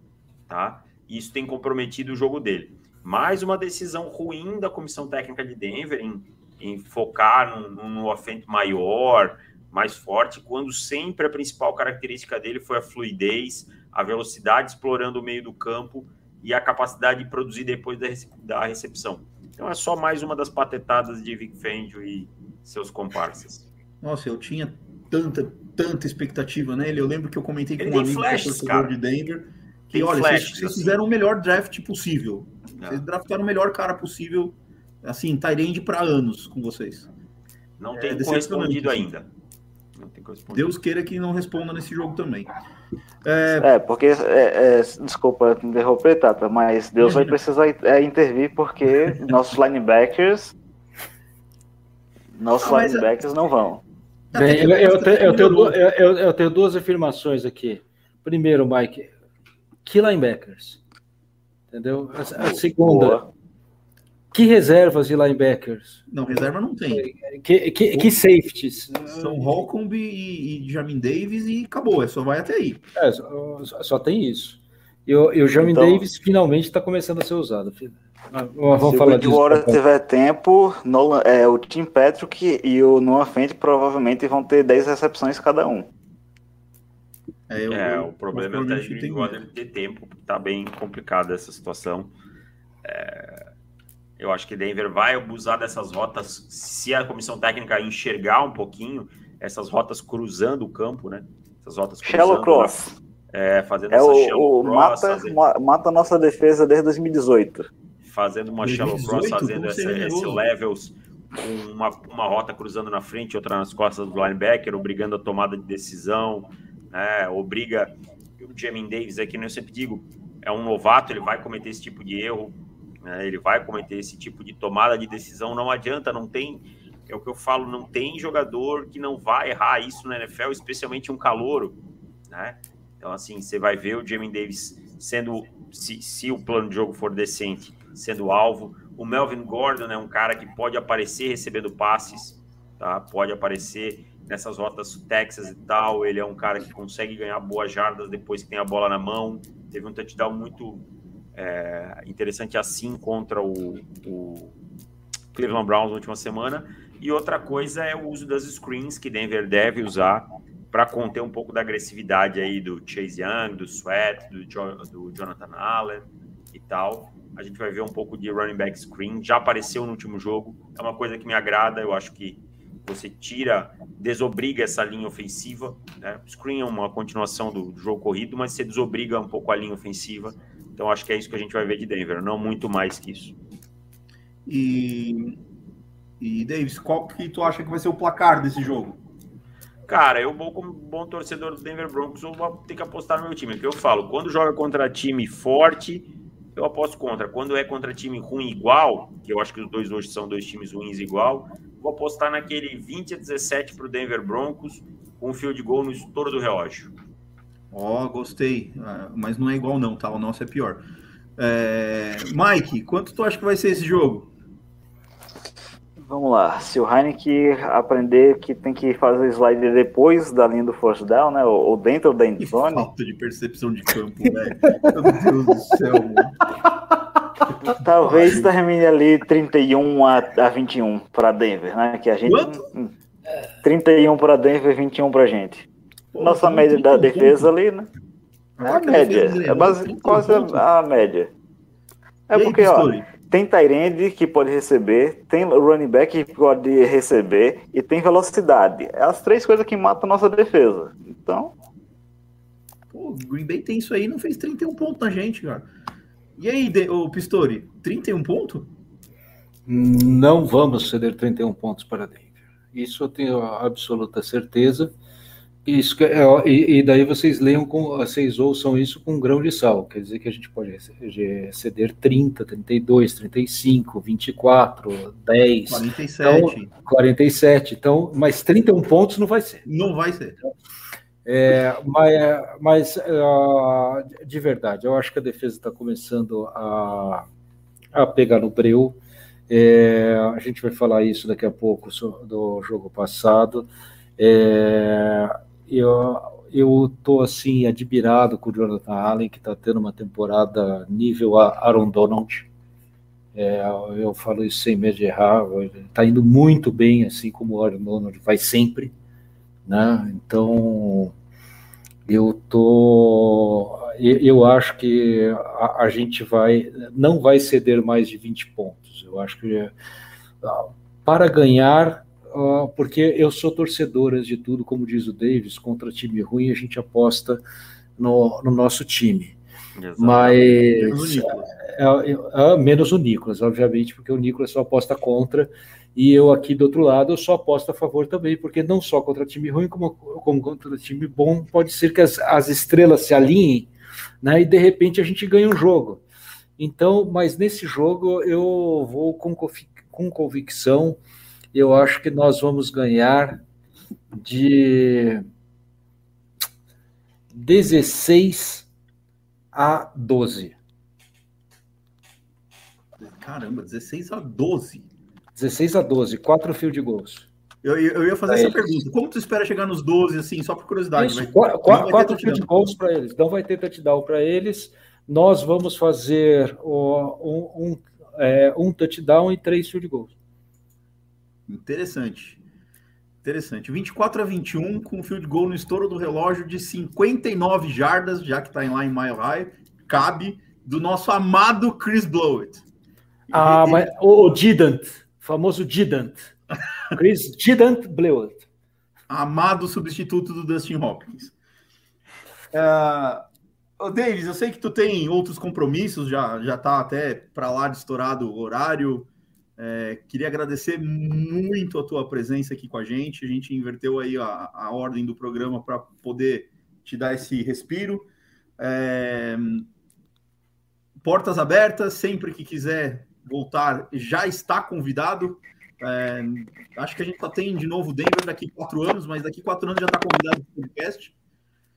Tá? E isso tem comprometido o jogo dele. Mais uma decisão ruim da comissão técnica de Denver em em focar num, num offense maior, mais forte, quando sempre a principal característica dele foi a fluidez, a velocidade explorando o meio do campo e a capacidade de produzir depois da, da recepção. Então é só mais uma das patetadas de Vic Fangio e seus comparsas. Nossa, eu tinha tanta, tanta expectativa nele. Eu lembro que eu comentei com um amigo flashes, torcedor de Denver que, tem olha, flashes, vocês, vocês assim. fizeram o melhor draft possível. É. Vocês draftaram o melhor cara possível assim, Tyrande para anos com vocês. Não é, tem é, correspondido assim. ainda. Deus queira que não responda nesse jogo também. É, é porque, é, é, desculpa interromper, Tata, mas Deus vai precisar é, intervir porque nossos linebackers. Nossos não, linebackers não vão. Bem, eu, eu, tenho, eu, tenho, eu, eu tenho duas afirmações aqui. Primeiro, Mike, que linebackers? Entendeu? A, a segunda, Boa. Que reservas de linebackers? Não, reserva não tem. Que, que, que safeties? São Holcomb e, e Jamin Davis e acabou, é só vai até aí. É, só, só tem isso. E o, e o Jamin então, Davis finalmente está começando a ser usado. Ah, vamos se falar o Edward tiver tempo, Nolan, é, o Tim Patrick e o Noah Fent provavelmente vão ter 10 recepções cada um. É, eu, é o problema é o Edward ter tempo, tá bem complicado essa situação. É, Eu acho que Denver vai abusar dessas rotas se a comissão técnica enxergar um pouquinho essas rotas cruzando o campo, né? Essas rotas Shallow cross. É, fazendo é essa o, shallow o cross. mata, fazendo, mata a nossa defesa desde 2018. Fazendo uma 2018, shallow cross, fazendo como esse, levels, com uma, uma rota cruzando na frente, outra nas costas do linebacker, obrigando a tomada de decisão, né? Obriga. O Jamin Davis aqui, eu sempre digo, é um novato, ele vai cometer esse tipo de erro, né? ele vai cometer esse tipo de tomada de decisão. Não adianta, não tem. É o que eu falo, não tem jogador que não vai errar isso na NFL, especialmente um calouro, né? Então, assim, você vai ver o Jamin Davis sendo, se, se o plano de jogo for decente, sendo alvo. O Melvin Gordon é um cara que pode aparecer recebendo passes, tá? Pode aparecer nessas rotas Texas e tal. Ele é um cara que consegue ganhar boas jardas depois que tem a bola na mão. Teve um touchdown muito é, interessante assim contra o, o Cleveland Browns na última semana. E outra coisa é o uso das screens que Denver deve usar para conter um pouco da agressividade aí do Chase Young, do Sweat, do, jo do Jonathan Allen e tal. A gente vai ver um pouco de running back screen. Já apareceu no último jogo. É uma coisa que me agrada. Eu acho que você tira, desobriga essa linha ofensiva. Né? Screen é uma continuação do, do jogo corrido, mas você desobriga um pouco a linha ofensiva. Então acho que é isso que a gente vai ver de Denver, não muito mais que isso. E, e Davis, qual que tu acha que vai ser o placar desse jogo? Cara, eu vou como bom torcedor do Denver Broncos, eu vou ter que apostar no meu time. Porque eu falo, quando joga contra time forte, eu aposto contra. Quando é contra time ruim igual, que eu acho que os dois hoje são dois times ruins igual, vou apostar naquele 20 a 17 para o Denver Broncos, com um field goal no estouro do relógio. Ó, oh, gostei. Ah, mas não é igual não, tá? O nosso é pior. É... Mike, quanto tu acha que vai ser esse jogo? Vamos lá. Se o Heineken aprender que tem que fazer slide depois da linha do force down, né? Ou dentro da Que endzone, falta de percepção de campo, velho. Meu Deus do céu, mano. talvez termine ali 31 a, a 21 para Denver, né? Que a gente Quanto? Hum, 31 para Denver, 21 pra gente. Nossa média 30 da defesa ali, né? É a Caraca, média. É base, 30 quase pontos. a média. É porque, ó, tem Tyrande que pode receber, tem running back que pode receber e tem velocidade. É as três coisas que matam a nossa defesa. Então, Pô, o Green Bay tem isso aí, não fez 31 pontos na gente, cara. E aí, de... ô, Pistori, 31 pontos? Não vamos ceder 31 pontos para Denver. Isso eu tenho absoluta certeza. Isso é, e, e daí vocês leiam com, vocês ouçam isso com um grão de sal. Quer dizer que a gente pode ceder 30, 32, 35, 24, 10, 47. 47. Então, mas 31 pontos não vai ser. Não vai ser. É, mas, mas de verdade, eu acho que a defesa está começando a, a pegar no breu. É, a gente vai falar isso daqui a pouco do jogo passado. É, eu eu tô assim admirado com o Jonathan Allen que está tendo uma temporada nível Aaron Donald. É, eu falo isso sem medo de errar. Está indo muito bem, assim como o Aaron Donald vai sempre né? Então eu tô, eu acho que a, a gente vai não vai ceder mais de 20 pontos. Eu acho que ah, para ganhar, ah, porque eu sou torcedor de tudo, como diz o Davis, contra time ruim a gente aposta no, no nosso time. Menos Mas o é, é, é, menos o Nicolas, obviamente, porque o Nicolas só aposta contra, e eu aqui do outro lado eu só aposto a favor também, porque não só contra time ruim, como, como contra time bom, pode ser que as, as estrelas se alinhem, né, e de repente a gente ganha um jogo. Então, mas nesse jogo eu vou com, com convicção, eu acho que nós vamos ganhar de 16 a 12. Caramba, 16 a 12. 16 a 12, quatro field goals. Eu, eu eu ia fazer Pra essa eles. pergunta. Como tu espera chegar nos 12, assim, só por curiosidade? Isso, ter quatro touchdown. field goals para eles. Não vai ter touchdown para eles. Nós vamos fazer um, um, é, um touchdown e três field goals. Interessante. Interessante. 24 a 21, com field goal no estouro do relógio de 59 jardas, já que tá em lá em Mile High, cabe do nosso amado Chris Blowett. Ah, mas o, Didant, famoso Didant. Chris Didant Blewett. Amado substituto do Dustin Hopkins. Uh, Davis, eu sei que tu tem outros compromissos, já, já tá até para lá de estourado o horário. É, queria agradecer muito a tua presença aqui com a gente. A gente inverteu aí a, a ordem do programa para poder te dar esse respiro. É, portas abertas, sempre que quiser voltar, já está convidado. É, acho que a gente só tem de novo Denver daqui quatro anos, mas daqui quatro anos já está convidado para o podcast.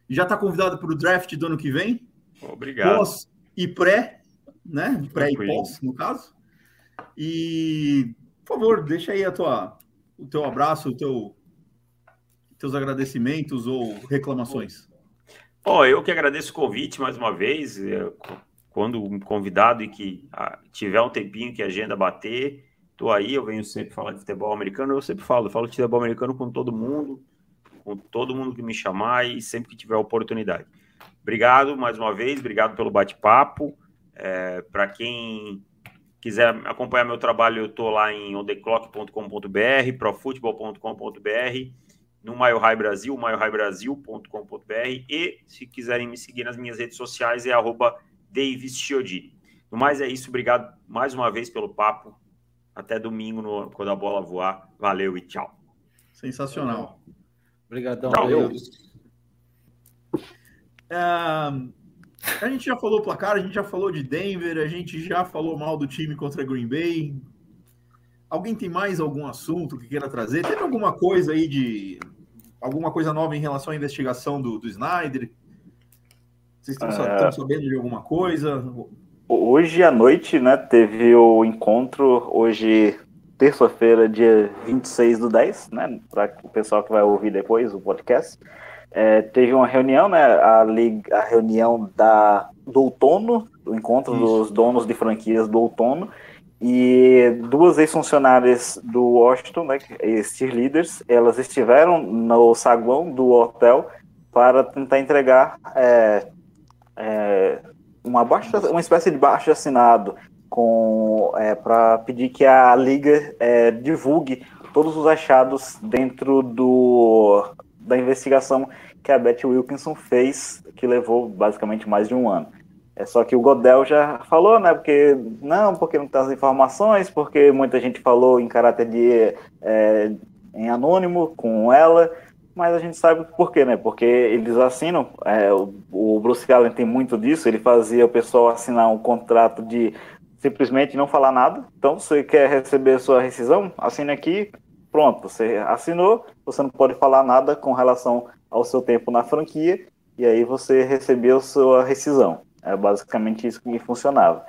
Já está convidado para o draft do ano que vem. Obrigado. Pós e pré, né? Pré e pós, no caso. E, por favor, deixa aí a tua, o teu abraço, o teu, teus agradecimentos ou reclamações. Bom, eu que agradeço o convite mais uma vez. Quando um convidado e que ah, tiver um tempinho que a agenda bater, tô aí. Eu venho sempre falar de futebol americano. Eu sempre falo, eu falo de futebol americano com todo mundo, com todo mundo que me chamar e sempre que tiver oportunidade. Obrigado mais uma vez, obrigado pelo bate-papo. É, Para quem quiser acompanhar meu trabalho, eu estou lá em ondeclock.com.br, profutebol.com.br, no Mile High Brasil, milehighbrasil.com.br e se quiserem me seguir nas minhas redes sociais é arroba Davis Chiodini. No mais é isso, obrigado mais uma vez pelo papo. Até domingo, no, quando a bola voar. Valeu e tchau. Sensacional. Obrigadão. Valeu. Uh, a gente já falou placar, a gente já falou de Denver, a gente já falou mal do time contra Green Bay. Alguém tem mais algum assunto que queira trazer? Teve alguma coisa aí de. alguma coisa nova em relação à investigação do, do Snyder? Vocês estão, é... sabendo de alguma coisa? Hoje à noite, né, teve o encontro, hoje, terça-feira, dia 26 do 10, né, para o pessoal que vai ouvir depois o podcast. É, teve uma reunião, né, a, a reunião da, do outono, o encontro Isso. dos donos de franquias do outono, e duas ex-funcionárias do Washington, né, ex-cheerleaders, elas estiveram no saguão do hotel para tentar entregar é, é, uma, baixa, uma espécie de baixo assinado com é, para pedir que a liga é, divulgue todos os achados dentro do, da investigação que a Beth Wilkinson fez, que levou basicamente mais de um ano. É só que o Godel já falou, né? Porque não, porque não tem as informações, porque muita gente falou em caráter de é, em anônimo com ela, mas a gente sabe por quê, né? Porque eles assinam, é, o, Bruce Allen tem muito disso, ele fazia o pessoal assinar um contrato de simplesmente não falar nada. Então, você quer receber sua rescisão? Assine aqui, pronto, você assinou, você não pode falar nada com relação ao seu tempo na franquia, e aí você recebeu sua rescisão. É basicamente isso que funcionava.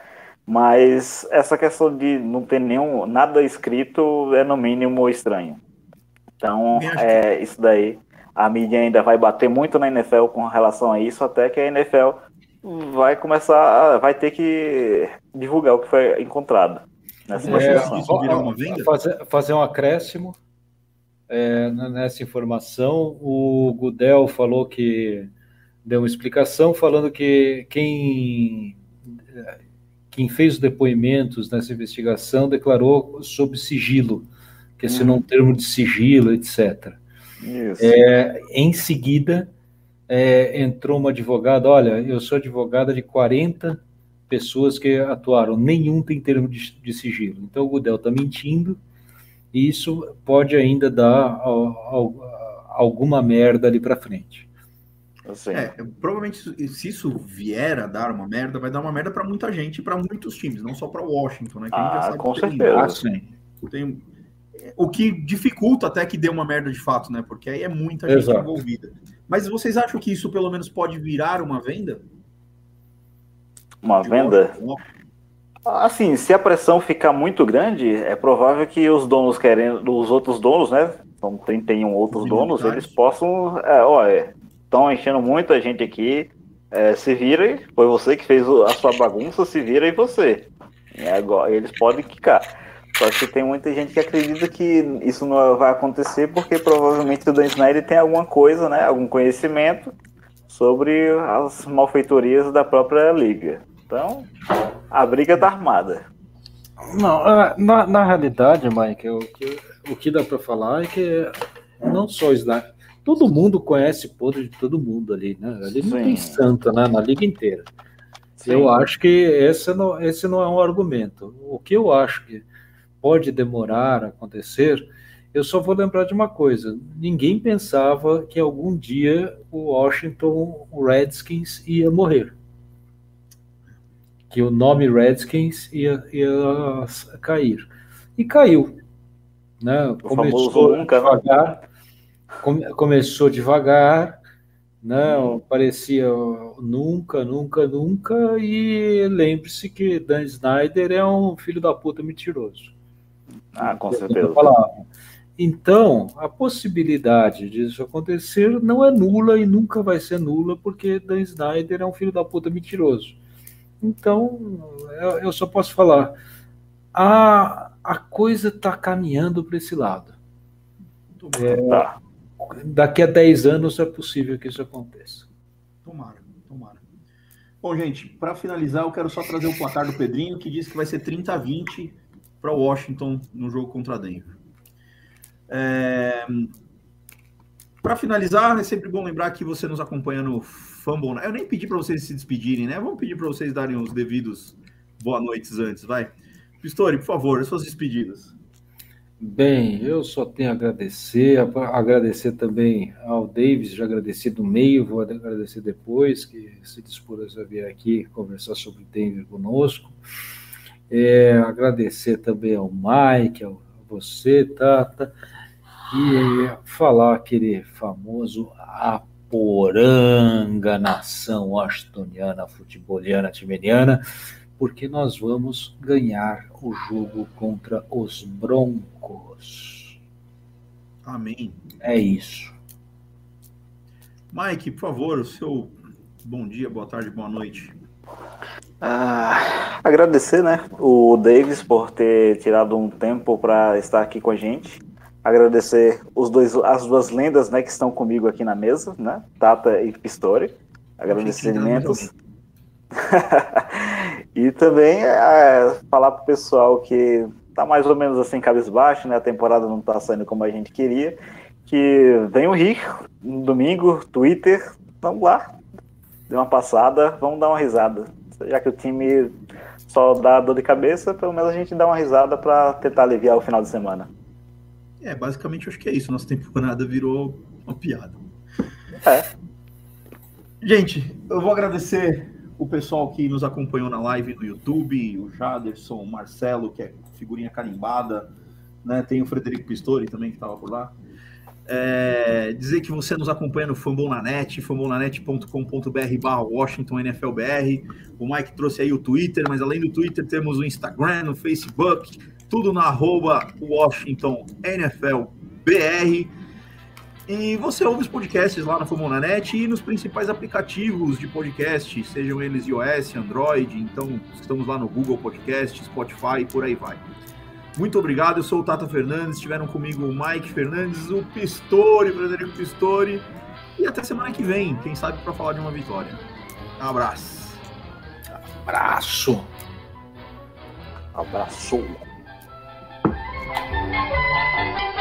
Mas essa questão de não ter nenhum nada escrito é no mínimo estranho. Então, é, isso daí, a mídia ainda vai bater muito na NFL com relação a isso, até que a NFL vai começar, vai ter que divulgar o que foi encontrado. Nessa é, fazer, fazer um acréscimo é, nessa informação. O Gudel falou que deu uma explicação falando que quem quem fez os depoimentos nessa investigação declarou sob sigilo que assinou um termo de sigilo, etc. É, em seguida, é, entrou uma advogada, olha, eu sou advogada de 40 pessoas que atuaram, nenhum tem termo de, de sigilo. Então o Gudel está mentindo, e isso pode ainda dar alguma merda ali para frente. Assim. É, provavelmente se isso vier a dar uma merda, vai dar uma merda para muita gente, para muitos times, não só para Washington, né? Que ah, com certeza. Tem, tem, o que dificulta até que dê uma merda de fato, né? Porque aí é muita gente Exato. envolvida. Mas vocês acham que isso pelo menos pode virar uma venda? Uma venda? Assim, se a pressão ficar muito grande, é provável que os donos querendo, os outros donos, né? São 31 outros donos, eles possam. É, olha, estão enchendo muito a gente aqui. É, se vira, foi você que fez a sua bagunça, se vira e você. E agora eles podem quicar. Só que tem muita gente que acredita que isso não vai acontecer porque provavelmente o Dan Snyder tem alguma coisa, né, algum conhecimento sobre as malfeitorias da própria liga. Então, a briga tá armada. Não, na, na realidade, Mike, o que, o que dá para falar é que não só o Snyder, todo mundo conhece podre de todo mundo ali, né? Ali não Sim. tem santa né? na liga inteira. Sim. Eu acho que esse não, esse não é um argumento. O que eu acho que pode demorar a acontecer, eu só vou lembrar de uma coisa: ninguém pensava que algum dia o Washington Redskins ia morrer. Que o nome Redskins ia, ia cair. E caiu. Né? Começou né? devagar, come, começou devagar, né? parecia nunca, nunca, nunca, e lembre-se que Dan Snyder é um filho da puta mentiroso. Ah, com certeza. Então, a possibilidade disso acontecer não é nula e nunca vai ser nula, porque Dan Snyder é um filho da puta mentiroso. Então, eu só posso falar, a, a coisa está caminhando para esse lado. É, tá daqui a 10 anos é possível que isso aconteça. Tomara, tomara. Bom, gente, para finalizar, eu quero só trazer o placar do Pedrinho, que diz que vai ser 30 a 20 para Washington no jogo contra a Denver. É... Para finalizar, é sempre bom lembrar que você nos acompanha no Fumble. Eu nem pedi para vocês se despedirem, né? Vamos pedir para vocês darem os devidos boa noites antes, vai. Pistori, por favor, as suas despedidas. Bem, eu só tenho a agradecer, agradecer também ao Davis, já agradeci do meio, vou agradecer depois, que se dispôs a vir aqui conversar sobre Denver conosco. É, agradecer também ao Mike, a você, Tata, e falar aquele famoso Aporanga, nação washingtoniana, futeboliana, timeniana, porque nós vamos ganhar o jogo contra os Broncos. Amém. É isso. Mike, por favor, o seu bom dia, boa tarde, boa noite. Ah, agradecer, né, o Davis por ter tirado um tempo para estar aqui com a gente. Agradecer os dois, as duas lendas, né, que estão comigo aqui na mesa, né, Tata e Pistori. Agradecimentos. e também é, falar pro pessoal que tá mais ou menos assim cabisbaixo, né? A temporada não tá saindo como a gente queria. Que venham rir no domingo, Twitter, vamos lá. Dê uma passada, vamos dar uma risada. Já que o time só dá dor de cabeça, pelo menos a gente dá uma risada para tentar aliviar o final de semana. É, basicamente acho que é isso. Nossa temporada virou uma piada. É. Gente, eu vou agradecer o pessoal que nos acompanhou na live no YouTube, o Jaderson, o Marcelo, que é figurinha carimbada, né? Tem o Frederico Pistori também que estava por lá. É, dizer que você nos acompanha no Fambonanet, fambonanet.com.br barra Washington NFLBR. O Mike trouxe aí o Twitter, mas além do Twitter temos o Instagram, o Facebook, tudo na arroba Washington NFLBR. E você ouve os podcasts lá na Fomonanet e nos principais aplicativos de podcast, sejam eles iOS, Android, então estamos lá no Google Podcast, Spotify e por aí vai. Muito obrigado, eu sou o Tata Fernandes, estiveram comigo o Mike Fernandes, o Pistori, Frederico Pistori, e até semana que vem, quem sabe para falar de uma vitória. Um abraço. Abraço. Abraço. Música